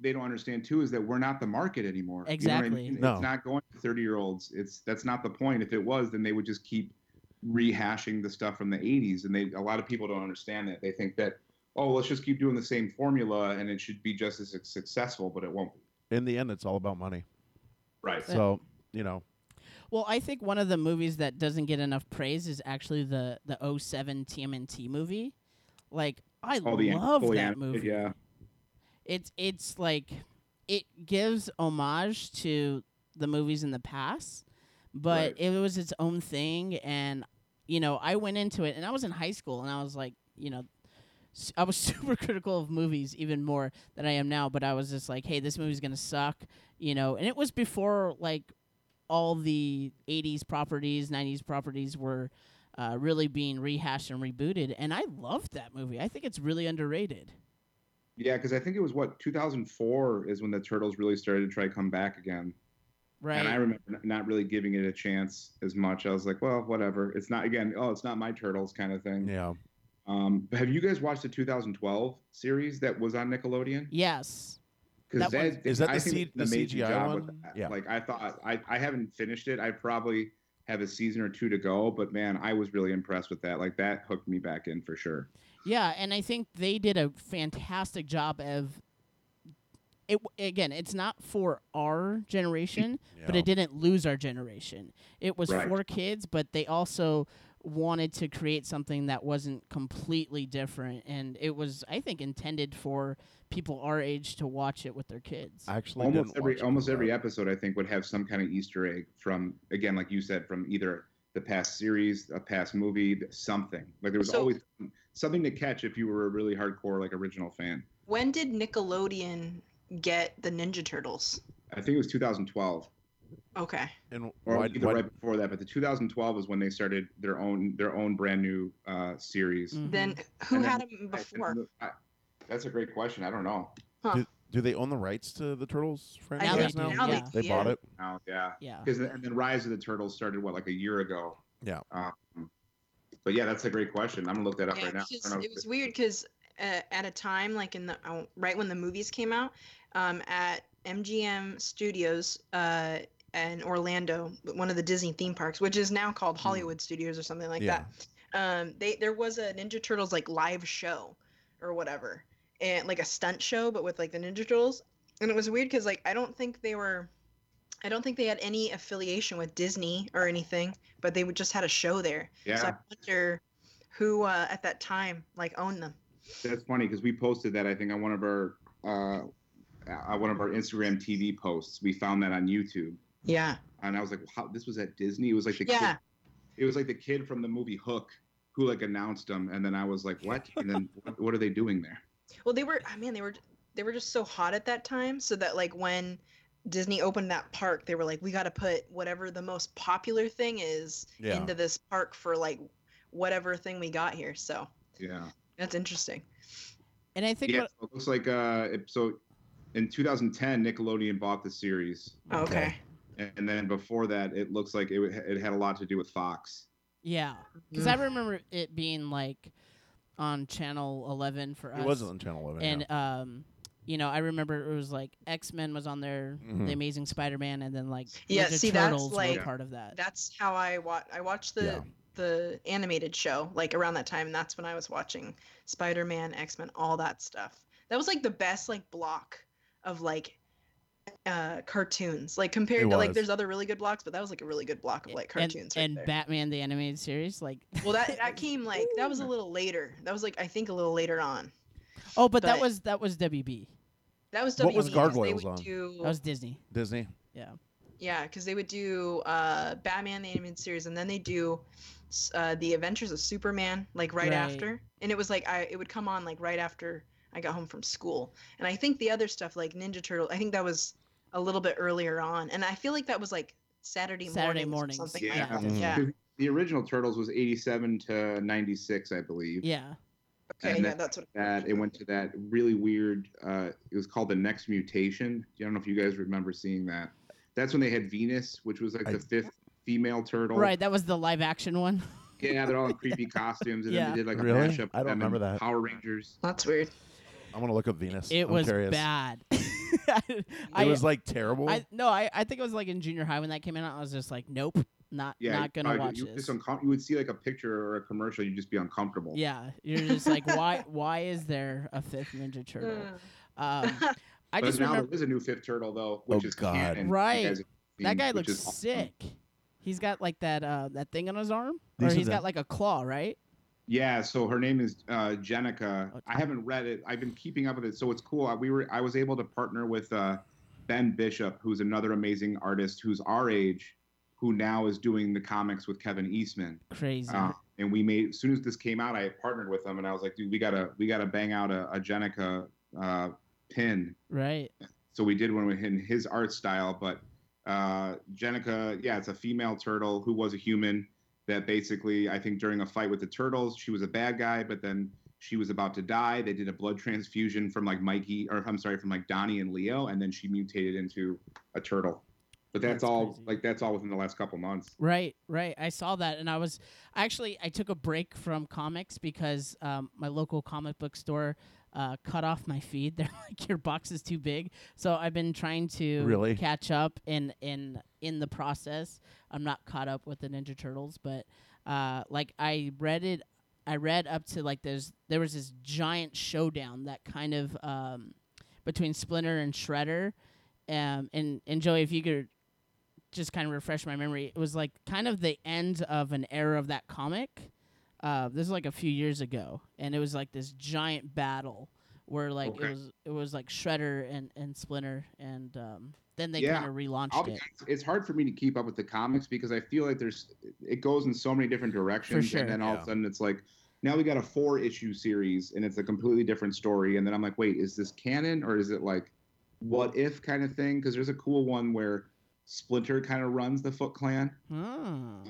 they don't understand too is that we're not the market anymore. You know I Exactly. mean? No. It's not going to 30 year olds. It's that's not the point. If it was, then they would just keep rehashing the stuff from the 80s. And they a lot of people don't understand that. They think that oh, let's just keep doing the same formula and it should be just as successful, but it won't be. In the end, it's all about money. Right. So you know, Well, I think one of the movies that doesn't get enough praise is actually the the 07 TMNT movie. Like I All the love fully that movie. Yeah. It's it's like it gives homage to the movies in the past, but Right. it was its own thing and you know, I went into it and I was in high school and I was like, you know, I was super critical of movies even more than I am now, but I was just like, hey, this movie's going to suck, you know. And it was before like all the 80s properties, 90s properties were uh, really being rehashed and rebooted and I loved that movie. I think it's really underrated. Yeah, because I think it was what 2004 is when the turtles really started to try to come back again. Right. And I remember not really giving it a chance as much. I was like, well, whatever. It's not again. Oh, it's not my turtles kind of thing. yeah. Um, but have you guys watched the 2012 series that was on Nickelodeon? yes. Because That that, Is that I the think C- the CGI job with one? that. Yeah. Like I thought, I I haven't finished it. I probably have a season or two to go. But man, I was really impressed with that. Like that hooked me back in for sure. Yeah, and I think they did a fantastic job of it again, it's not for our generation, but it didn't lose our generation. It was Right. for kids, but they also wanted to create something that wasn't completely different and it was I think intended for people our age to watch it with their kids. I actually almost every almost every that. episode I think would have some kind of Easter egg from again, like you said, from either the past series, a past movie, something. Like there was So- always something to catch if you were a really hardcore like original fan. When did Nickelodeon get the Ninja Turtles? I think it was 2012 Okay. And or why, either why- right before that, but the 2012 was when they started their own their own brand new uh, series. Mhm. Then who And then had them before? I- that's a great question. I don't know. do they own the rights to the Turtles Now franchise they now? do, now yeah. They bought it. Now, yeah. yeah. Because and then Rise of the Turtles started what like a year ago. Yeah. Um, but yeah, that's a great question. I'm gonna look that up Yeah, right now. just- it was weird because uh, at a time like in the uh, right when the movies came out um, at MGM Studios uh, in Orlando, one of the Disney theme parks, which is now called Hollywood Studios or something like Yeah. that. Um, they there was a Ninja Turtles like live show or whatever, and like a stunt show, but with like the Ninja Turtles, and it was weird because like I don't think they were. I don't think they had any affiliation with Disney or anything, but they would just had a show there. Yeah. So I wonder who uh, at that time like owned them. that's funny because we posted that I think on one of our uh, uh, one of our Instagram TV posts. We found that on YouTube, Yeah. and I was like, "Wow, this was at Disney." It was like the Yeah. kid, it was like the kid from the movie Hook who like announced them, and then I was like, "What?" And then what, what are they doing there? Well, they were. I mean, they were. They were just so hot at that time, so that like when Disney opened that park, they were like, we got to put whatever the most popular thing is Yeah. into this park for like whatever thing we got here. So Yeah. that's interesting. And I think Yeah, what, so it looks like uh, it, so. In 2010, Nickelodeon bought the series, Okay. and then before that, it looks like it, it had a lot to do with Fox. yeah, cuz I remember it being like on channel 11 for us. It wasn't on Channel 11. and yeah. um you know, I remember it was like X Men was on there, Mhm. The Amazing Spider Man, and then like Yeah, Ninja see, that's, Turtles were like- part of that. That's how I watch. I watched the Yeah. the animated show like around that time. And that's when I was watching Spider Man, X Men, all that stuff. That was like the best like block of like uh cartoons like compared It to like was. there's other really good blocks but that was like a really good block of like and, cartoons right and there. Batman the animated series, like well that that came like that was a little later that was like i think a little later on oh, but, that was that was WB, that was WB. What was WB, 'cause they Gargoyles on? do that was Disney. Disney. Yeah, Yeah, because they would do uh, Batman the animated series, and then they do uh, the Adventures of Superman like right, Right. after, and it was like I it would come on like right after I got home from school, and I think the other stuff like Ninja Turtle, I think that was a little bit earlier on, and I feel like that was like Saturday morning. Saturday mornings, mornings, something Yeah. like that. Mhm. Yeah. The- The original Turtles was 87 to 96, I believe. Yeah. Okay. And yeah, that- that's what. That it went to that really weird. Uh, it was called the Next Mutation. I don't know if you guys remember seeing that. That's when they had Venus, which was like I- the fifth female turtle. Right. That was the live action one. Yeah, they're all in creepy costumes, and Yeah. then they did like a Really? mashup. I don't of them remember and that. Power Rangers. That's weird. I want to look up Venus. It I'm was curious. bad. It I, was like terrible. I no, I, I think it was like in junior high when that came out. I was just like, nope, not Yeah, not gonna watch you, this. Uncom- you would see like a picture or a commercial, you'd just be uncomfortable. Yeah, you're just like, why why is there a fifth Ninja Turtle? Um, I but just now remember there is a new fifth turtle though, which Oh, is God. canon. Right. guys that guy looks awesome. sick. He's got like that uh that thing on his arm, These or are he's the- got like a claw, right? Yeah, so her name is uh, Jennika. Okay. I haven't read it. I've been keeping up with it, so it's cool. Uh, We were I was able to partner with uh, Ben Bishop, who's another amazing artist who's our age, who now is doing the comics with Kevin Eastman. Crazy. Uh, and we made as soon as this came out, I partnered with him, and I was like, dude, we gotta we gotta bang out a, a Jennika uh, pin. right. So we did one with him, his art style, but uh, Jennika, yeah, it's a female turtle who was a human that basically, I think during a fight with the turtles, she was a bad guy, but then she was about to die. They did a blood transfusion from like Mikey, or I'm sorry, from like Donnie and Leo, and then she mutated into a turtle. But that's, That's all, crazy. like that's all within the last couple months. Right, right. I saw that, and I was actually I took a break from comics because um, my local comic book store uh, cut off my feed. They're like your box is too big, so I've been trying to Really? catch up. In in in the process, I'm not caught up with the Ninja Turtles, but uh, like I read it. I read up to like there's there was this giant showdown that kind of um, between Splinter and Shredder, um, and and Joey, if you could just kind of refresh my memory. It was like kind of the end of an era of that comic. Uh, this is like a few years ago, and it was like this giant battle where like Okay. it was it was like Shredder and and Splinter, and um, then they Yeah, kind of relaunched be it. it's hard for me to keep up with the comics because I feel like there's it goes in so many different directions, sure, and then all yeah. of a sudden it's like now we got a four issue series and it's a completely different story, and then I'm like, wait, is this canon or is it like what if kind of thing? Because there's a cool one where Splinter kind of runs the Foot Clan, Ah,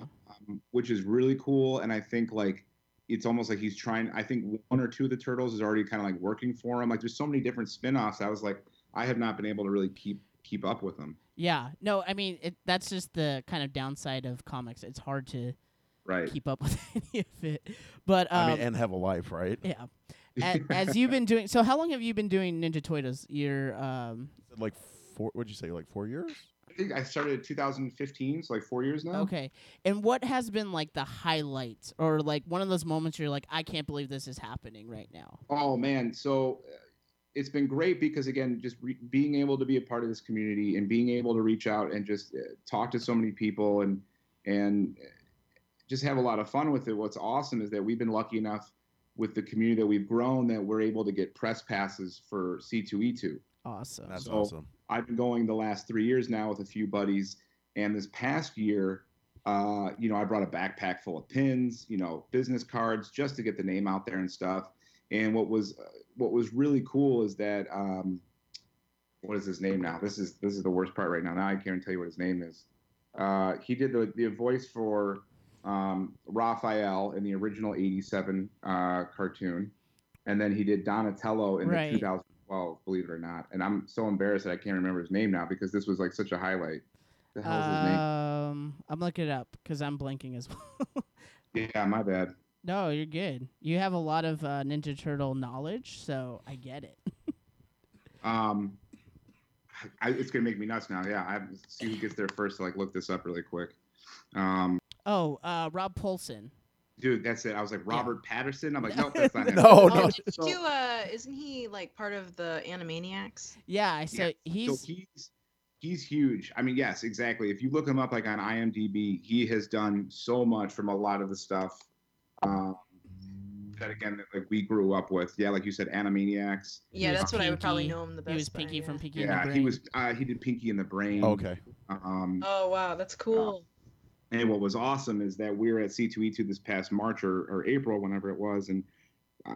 um, which is really cool, and I think like. It's almost like he's trying. I think one or two of the turtles is already kind of like working for him. Like there's so many different spin-offs. I was like, I have not been able to really keep keep up with them. yeah, no, I mean it, that's just the kind of downside of comics. It's hard to Right. keep up with any of it. But um, I mean, and have a life, right? yeah, A- as you've been doing. So how long have you been doing Ninja Toitles? Your um, Like four? What'd you say? Like four years? I think I started in 2015, so like four years now. Okay. And what has been like the highlight or like one of those moments where you're like, I can't believe this is happening right now? Oh man, so uh, it's been great because again, just re- being able to be a part of this community and being able to reach out and just uh, talk to so many people and and uh, just have a lot of fun with it. What's awesome is that we've been lucky enough with the community that we've grown that we're able to get press passes for C2E2. Awesome. That's So- awesome. I've been going the last three years now with a few buddies, and this past year, uh, you know, I brought a backpack full of pins, you know, business cards, just to get the name out there and stuff. And what was uh, what was really cool is that um, what is his name now? This is this is the worst part right now. Now I can't even tell you what his name is. Uh, he did the the voice for um, Raphael in the original '87 uh, cartoon, and then he did Donatello in Right. the 2012. Believe it or not, and I'm so embarrassed that I can't remember his name now because this was like such a highlight. The hell's his name? Um, I'm looking it up because I'm blanking as well. Yeah, my bad. no, you're good. You have a lot of uh, Ninja Turtle knowledge, so I get it. Um, I, it's gonna make me nuts now. Yeah, I see who gets there first to like look this up really quick. Um, Oh, uh, Rob Paulsen. Dude, that's it. I was like Yeah. Robert Patterson. I'm like, nope, that's not him. No, Oh, no. did he do, uh, isn't he like part of the Animaniacs? Yeah, I said Yeah, he's so he's he's huge. I mean, yes, exactly. If you look him up like on IMDb, he has done so much from a lot of the stuff. Um, that again like we grew up with. Yeah, like you said, Animaniacs. Yeah, was that's what I would probably know him the best. He was by, Pinky yeah. from Pinky and the Yeah, Brain. he was. Uh, he did Pinky in the Brain. Okay. Um, Oh wow, that's cool. And what was awesome is that we were at C2E2 this past March or, or April, whenever it was, and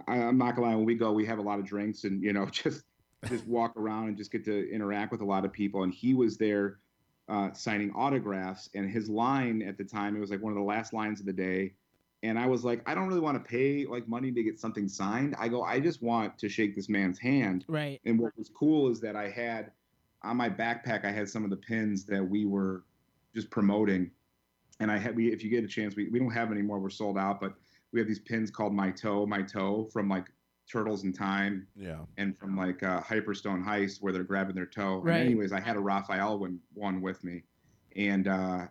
I, I'm not gonna lie, when we go, we have a lot of drinks and you know just just walk around and just get to interact with a lot of people. And he was there uh, signing autographs, and his line at the time it was like one of the last lines of the day. And I was like, I don't really want to pay like money to get something signed. I go, I just want to shake this man's hand. right. And what was cool is that I had on my backpack, I had some of the pins that we were just promoting. And I had, we, if you get a chance, we, we don't have any more, we're sold out, but we have these pins called My Toe, My Toe from like Turtles in Time Yeah. and from like uh, Hyperstone Heist where they're grabbing their toe. Right. And anyways, I had a Raphael one, one with me. And uh,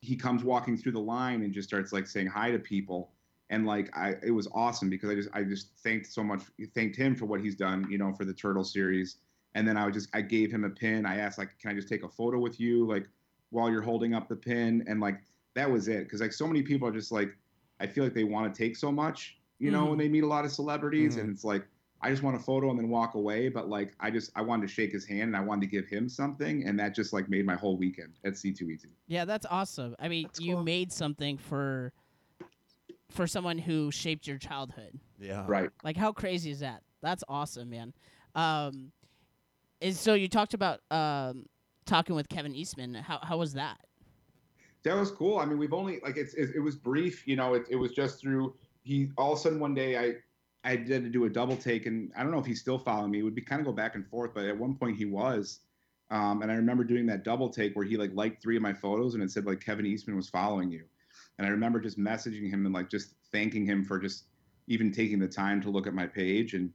he comes walking through the line and just starts like saying hi to people. And like I, it was awesome because I just I just thanked so much thanked him for what he's done, you know, for the Turtle series. And then I would just I gave him a pin. I asked like, can I just take a photo with you, like while you're holding up the pin? And like that was it. Because like so many people are just like, I feel like they want to take so much, you know, Mhm. when they meet a lot of celebrities, Mhm. and it's like I just want a photo and then walk away. But like I just I wanted to shake his hand and I wanted to give him something, and that just like made my whole weekend at C2E2. Yeah, that's awesome. I mean, That's you cool. made something for for someone who shaped your childhood. Yeah. Right. Like, how crazy is that? That's awesome, man. Um, is so you talked about um talking with Kevin Eastman. How how was that? That was cool. I mean, we've only like it's it, it was brief. You know, it, it was just through he all of a sudden one day I I did to do a double take, and I don't know if he's still following me. It would be kind of go back and forth, but at one point he was. Um, and I remember doing that double take where he like liked three of my photos and it said like Kevin Eastman was following you. And I remember just messaging him and like just thanking him for just even taking the time to look at my page and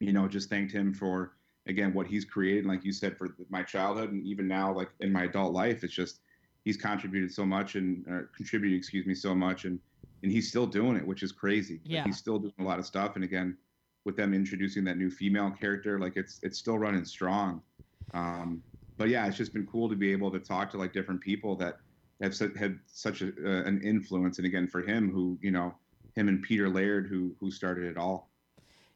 you know just thanked him for again what he's created like you said for my childhood and even now like in my adult life it's just he's contributed so much and contributed excuse me so much and and he's still doing it which is crazy. Like, Yeah. he's still doing a lot of stuff. And again with them introducing that new female character like it's it's still running strong. Um but yeah it's just been cool to be able to talk to like different people that have su- had such a, uh, an influence. And again for him who you know him and peter laird who who started it all.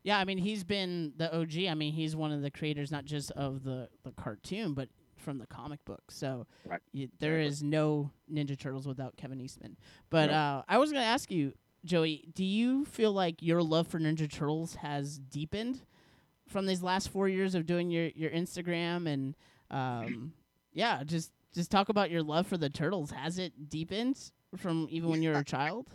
Yeah, I mean, he's been the OG. I mean, he's one of the creators not just of the the cartoon, but from the comic book. So Right. y- there is no Ninja Turtles without Kevin Eastman. But uh, I was gonna ask you, Joey, do you feel like your love for Ninja Turtles has deepened from these last four years of doing your your Instagram and um, yeah, just just talk about your love for the turtles. Has it deepened from even when you were a child?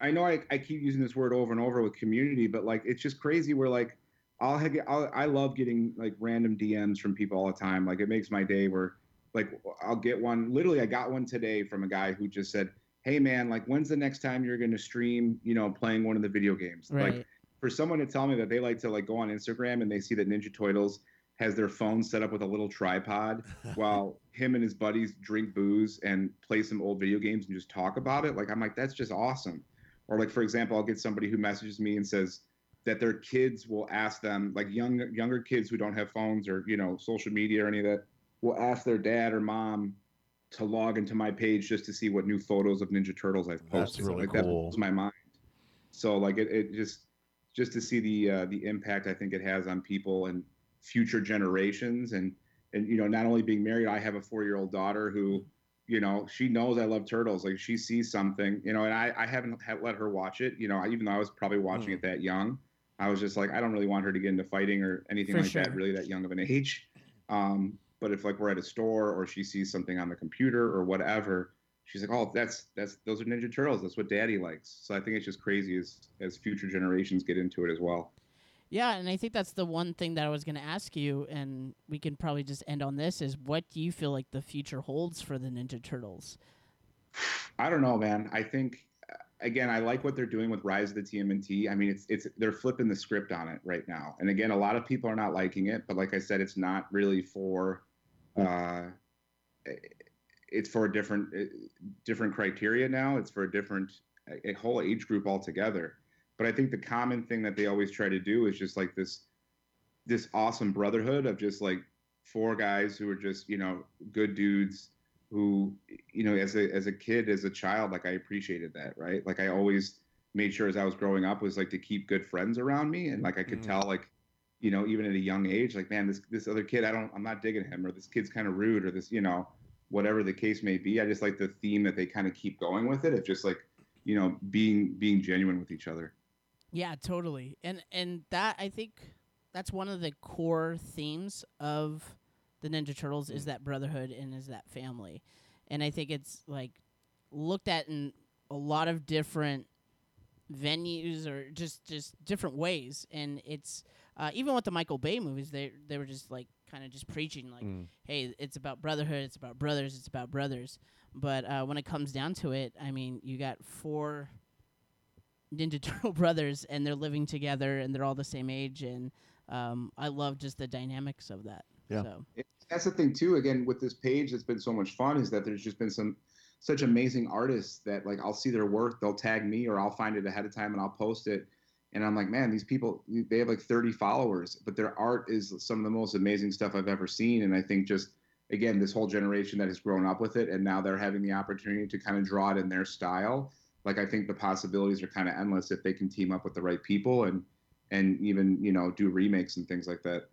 I know I, I keep using this word over and over with community, but like it's just crazy. We're like I'll, have, I'll I love getting like random DMs from people all the time. Like it makes my day. Where like I'll get one. Literally, I got one today from a guy who just said, "Hey man, like when's the next time you're going to stream? You know, playing one of the video games." Right. Like for someone to tell me that they like to like go on Instagram and they see that Ninja Turtles has their phone set up with a little tripod while him and his buddies drink booze and play some old video games and just talk about it. Like I'm like that's just awesome. Or like for example, I'll get somebody who messages me and says that their kids will ask them like young younger kids who don't have phones or you know social media or any of that will ask their dad or mom to log into my page just to see what new photos of Ninja Turtles I've That's posted. really like that blows my mind. So like it, it just just to see the uh, the impact I think it has on people and future generations and and you know not only being married, I have a four year old daughter who you know she knows I love turtles. Like she sees something, you know, and I I haven't let her watch it. You know, even though I was probably watching Mm. it that young, I was just like I don't really want her to get into fighting or anything For like that really that young of an age. Um, but if like we're at a store or she sees something on the computer or whatever, she's like, "Oh, that's that's those are Ninja Turtles. That's what Daddy likes." So I think it's just crazy as as future generations get into it as well. Yeah, and I think that's the one thing that I was going to ask you, and we can probably just end on this: is what do you feel like the future holds for the Ninja Turtles? I don't know, man. I think again, I like what they're doing with Rise of the TMNT. I mean, it's it's they're flipping the script on it right now. And again, a lot of people are not liking it, but like I said, it's not really for. Uh, it's for a different uh, different criteria now. It's for a different a whole age group altogether. But I think the common thing that they always try to do is just like this this awesome brotherhood of just like four guys who are just you know good dudes who you know as a as a kid as a child like i appreciated that right like i always made sure as I was growing up was like to keep good friends around me, and like I could Mhm. tell like, you know, even at a young age, like man, this this other kid, I don't, I'm not digging him, or this kid's kind of rude, or this, you know, whatever the case may be. I just like the theme that they kind of keep going with it of just like, you know, being being genuine with each other. Yeah, totally. And and that I think that's one of the core themes of the Ninja Turtles is that brotherhood and is that family. And I think it's like looked at in a lot of different venues or just just different ways and it's uh, even with the Michael Bay movies they they were just like kind of just preaching like Mm. hey it's about brotherhood it's about brothers it's about brothers but uh, when it comes down to it I mean you got four Ninja Turtle brothers, and they're living together, and they're all the same age, and um, I love just the dynamics of that. Yeah. So. That's the thing too again with this page that's been so much fun is that there's just been some such amazing artists that like i'll see their work they'll tag me or i'll find it ahead of time and i'll post it. And i'm like man these people they have like 30 followers but their art is some of the most amazing stuff i've ever seen. And i think just again this whole generation that has grown up with it and now they're having the opportunity to kind of draw it in their style like i think the possibilities are kind of endless if they can team up with the right people and and even you know do remakes and things like that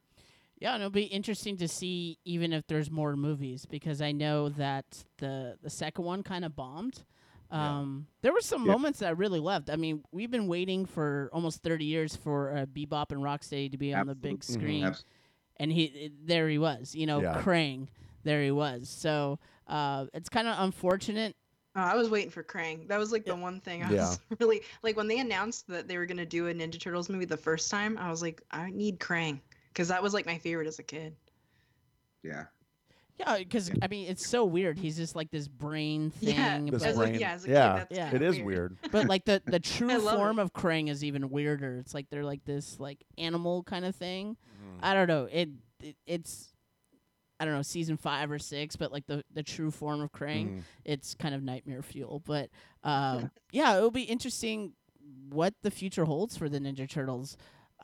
yeah, and it'll be interesting to see even if there's more movies because I know that the the second one kind of bombed. Yeah. Um, there were some Yeah. moments that I really loved. I mean, we've been waiting for almost 30 years for uh, Bebop and Rocksteady to be on the big Absolutely. screen. Abs- and he it- there he was you know Yeah. krang there he was so uh, it's kind of unfortunate Oh, I was waiting for Krang. That was like the one thing I Yeah. was really like when they announced that they were gonna do a Ninja Turtles movie the first time. I was like, I need Krang because that was like my favorite as a kid. yeah yeah because i mean it's so weird he's just like this brain thing Yeah, This but, as brain- a, yeah, as a yeah, kid, that's Yeah. It weird. but like the the true form it. of krang is even weirder it's like they're like this like animal kind of thing Mm. i don't know it, it it's i don't know season five or six but like the the true form of krang Mm. it's kind of nightmare fuel. But um, yeah, it'll be interesting what the future holds for the Ninja Turtles.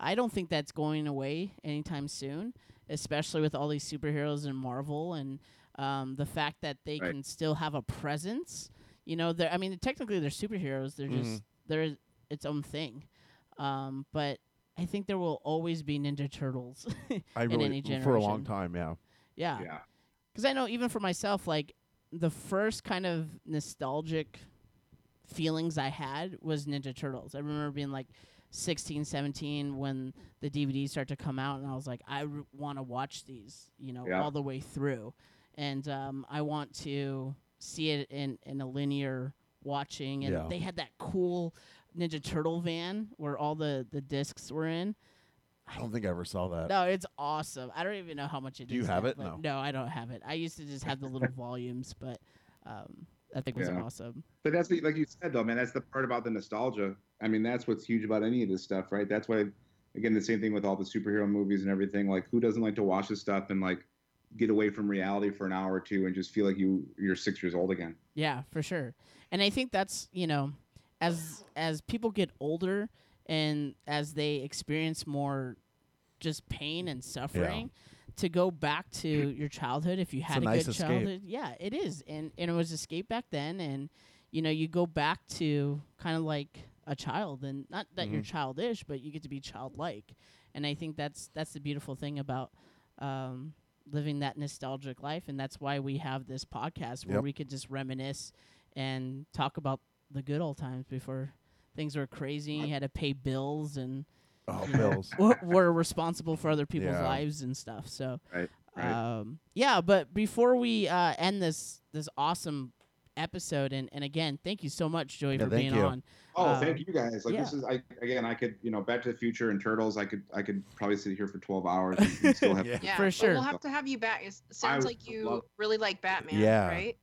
I don't think that's going away anytime soon, especially with all these superheroes in Marvel and um, the fact that they Right. can still have a presence. You know, they're I mean, technically they're superheroes. They're Mhm. just they're its own thing. Um, but I think there will always be Ninja Turtles. I in really any for a long time. Yeah. yeah yeah because I know even for myself, like the first kind of nostalgic feelings I had was Ninja Turtles. I remember being like 16, 17 when the DVDs start to come out, and I was like, I r- want to watch these, you know, Yeah. all the way through, and um, I want to see it in in a linear watching. And Yeah. they had that cool Ninja Turtle van where all the the discs were in. I don't think I ever saw that. No, it's awesome. I don't even know how much it. Do you now, have it? but No. I don't have it. I used to just have the little volumes, but um, I think it was Yeah. awesome. But that's the, like you said though, man. That's the part about the nostalgia. I mean, that's what's huge about any of this stuff, right? That's why, again, the same thing with all the superhero movies and everything. Like, who doesn't like to watch this stuff and like get away from reality for an hour or two and just feel like you you're six years old again? Yeah, for sure. And I think that's you know, as as people get older and as they experience more just pain and suffering, to go back to your childhood if you a had a, nice good escape. childhood. Yeah, it is, and and it was escape back then, and you know you go back to kind of like a child, and not that you're Mhm. childish, but you get to be childlike, and I think that's that's the beautiful thing about. Um, living that nostalgic life and that's why we have this podcast where Yep. we could just reminisce and talk about the good old times before things were crazy and you had to pay bills and Oh, you know, Bills. were, were responsible for other people's Yeah. lives and stuff so Right. Right. um, yeah but before we uh, end this this awesome episode. And, and again, thank you so much, Joey, yeah, for being you. on. Oh, um, thank you guys. Like yeah. this is, I, again, I could, you know, Back to the Future and Turtles. I could, I could probably sit here for 12 hours and, still have, yeah. yeah. for sure. We'll have to have you back. It sounds like you love- really like Batman, yeah. right?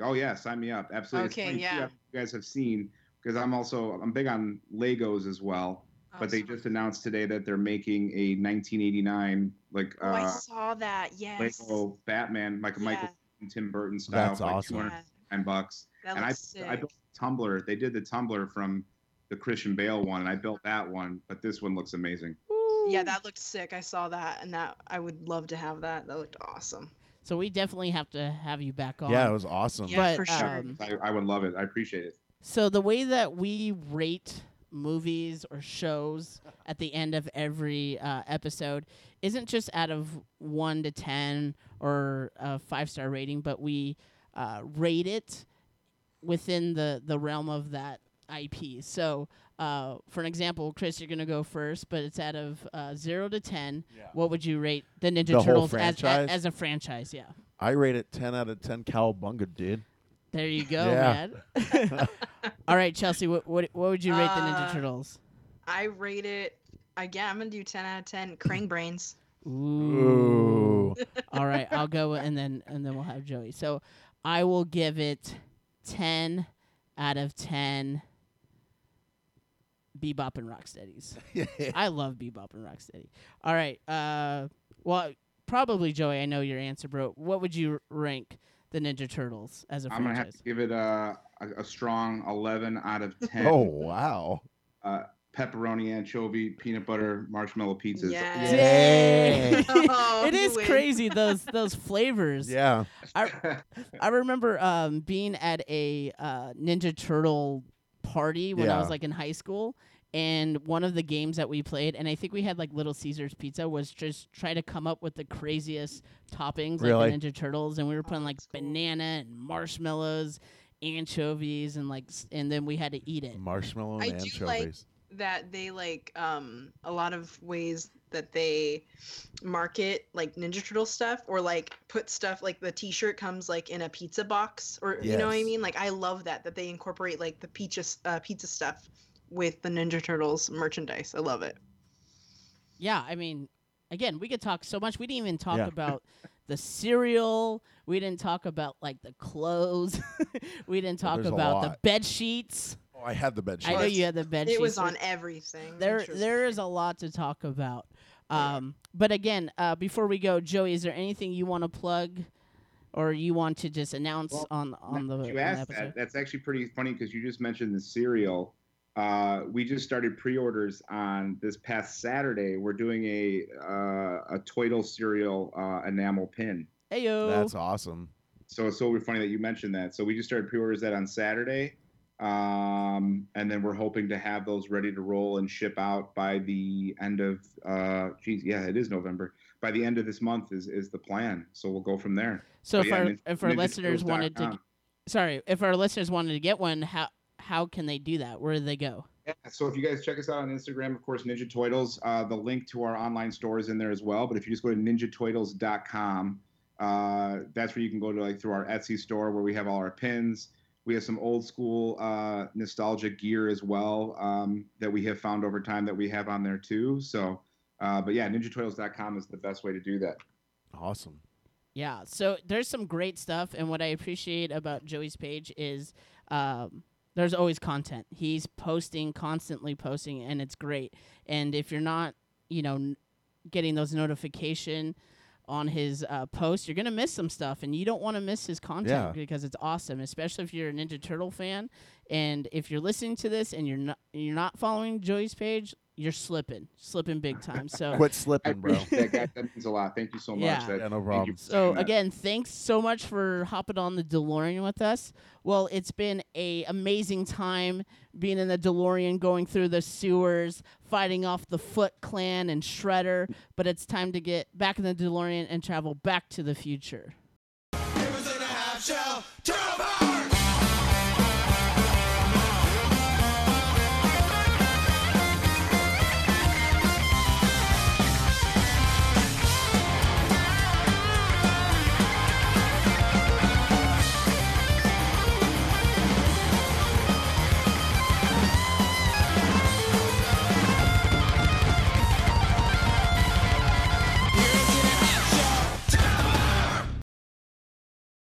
Oh yeah. Sign me up. Absolutely. Okay. Yeah. You guys have seen, because I'm also, I'm big on Legos as well. But they just announced today that they're making a 1989 like oh, uh, I saw that yes Lego Batman like Michael. Tim Burton style That's like awesome. 200, 10 bucks. That and I—I built Tumbler. They did the Tumbler from the Christian Bale one, and I built that one, but this one looks amazing. Yeah, that looked sick. I saw that, and that I would love to have that. That looked awesome. So we definitely have to have you back on. Yeah, it was awesome. Yeah, but, for sure. Um, I, I would love it. I appreciate it. So the way that we rate movies or shows at the end of every uh, episode isn't just out of one to ten or a five star rating, but we uh, rate it within the the realm of that IP. So, uh, for an example, Chris, you're gonna go first, but it's out of uh, zero to ten. Yeah. What would you rate the Ninja The Turtles as, as as a franchise? Yeah. I rate it 10 out of 10 cowabunga, dude. There you go, man. All right, Chelsea, what, what what would you rate the Ninja Uh, Turtles? I rate it again. I'm gonna do 10 out of 10. Krang brains. Ooh. All right, I'll go and then and then we'll have Joey. So I will give it ten out of ten. Bebop and Rocksteadies. I love Bebop and Rocksteady. All right. Uh, well, probably Joey. I know your answer, bro. What would you rank the Ninja Turtles as a I'm gonna have to give it a, a, a strong 11 out of 10. oh, wow. Uh, pepperoni, anchovy, peanut butter, marshmallow pizzas. Yes. Dang. Oh, it you is win. crazy those those flavors. Yeah. I remember um, being at a uh, Ninja Turtle party when I was like in high school, and one of the games that we played, and I think we had like Little Caesars pizza, was just try to come up with the craziest toppings Really? like the Ninja Turtles, and we were putting like that's cool. banana and marshmallows, anchovies, and like, s- and then we had to eat it. Marshmallow I and do like- anchovies. That they like um a lot of ways that they market like Ninja Turtle stuff or like put stuff like the t-shirt comes like in a pizza box or you know what I mean like I love that that they incorporate like the pizza uh, pizza stuff with the Ninja Turtles merchandise. I love it. Yeah, I mean, again, we could talk so much. We didn't even talk Yeah. about the cereal. We didn't talk about like the clothes. we didn't talk there's about the bed sheets. Oh, I had the bed sheets. I know you had the bed sheets. It was on everything. There, which was there great. is a lot to talk about. Yeah. Um, but again, uh, before we go, Joey, is there anything you want to plug, or you want to just announce Well, on on the, Now on you asked episode? that. That's actually pretty funny because you just mentioned the cereal. Uh, we just started pre-orders on this past Saturday. We're doing a uh, a Toitle cereal uh, enamel pin. Heyo. That's awesome. So it's so funny that you mentioned that. So we just started pre-orders that on Saturday, um, and then we're hoping to have those ready to roll and ship out by the end of. Uh, geez, yeah, it is November. By the end of this month is is the plan. So we'll go from there. so But if yeah, our if our listeners wanted to, sorry, if our listeners wanted to get one, how how can they do that? Where do they go? Yeah, so if you guys check us out on Instagram, of course, Ninja Toitles, uh, the link to our online store is in there as well. But if you just go to ninjatoitles.com, uh, that's where you can go to like through our Etsy store where we have all our pins. We have some old school uh, nostalgia gear as well um, that we have found over time that we have on there too. So, uh, but yeah, ninjatoitles.com is the best way to do that. Awesome. Yeah, so there's some great stuff, and what I appreciate about Joey's page is um, there's always content. He's posting, constantly posting, and it's great. And if you're not, you know, n- getting those notification on his uh, post, you're gonna miss some stuff, and you don't want to miss his content Yeah. because it's awesome, especially if you're a Ninja Turtle fan. And if you're listening to this and you're not you're not following Joey's page, you're slipping, slipping big time. So. Quit slipping, bro. that, guys. That means a lot. Thank you so much. Yeah. That- Yeah, no problem. So that. again, thanks so much for hopping on the DeLorean with us. Well, it's been a amazing time being in the DeLorean, going through the sewers, fighting off the Foot Clan and Shredder. But it's time to get back in the DeLorean and travel back to the future.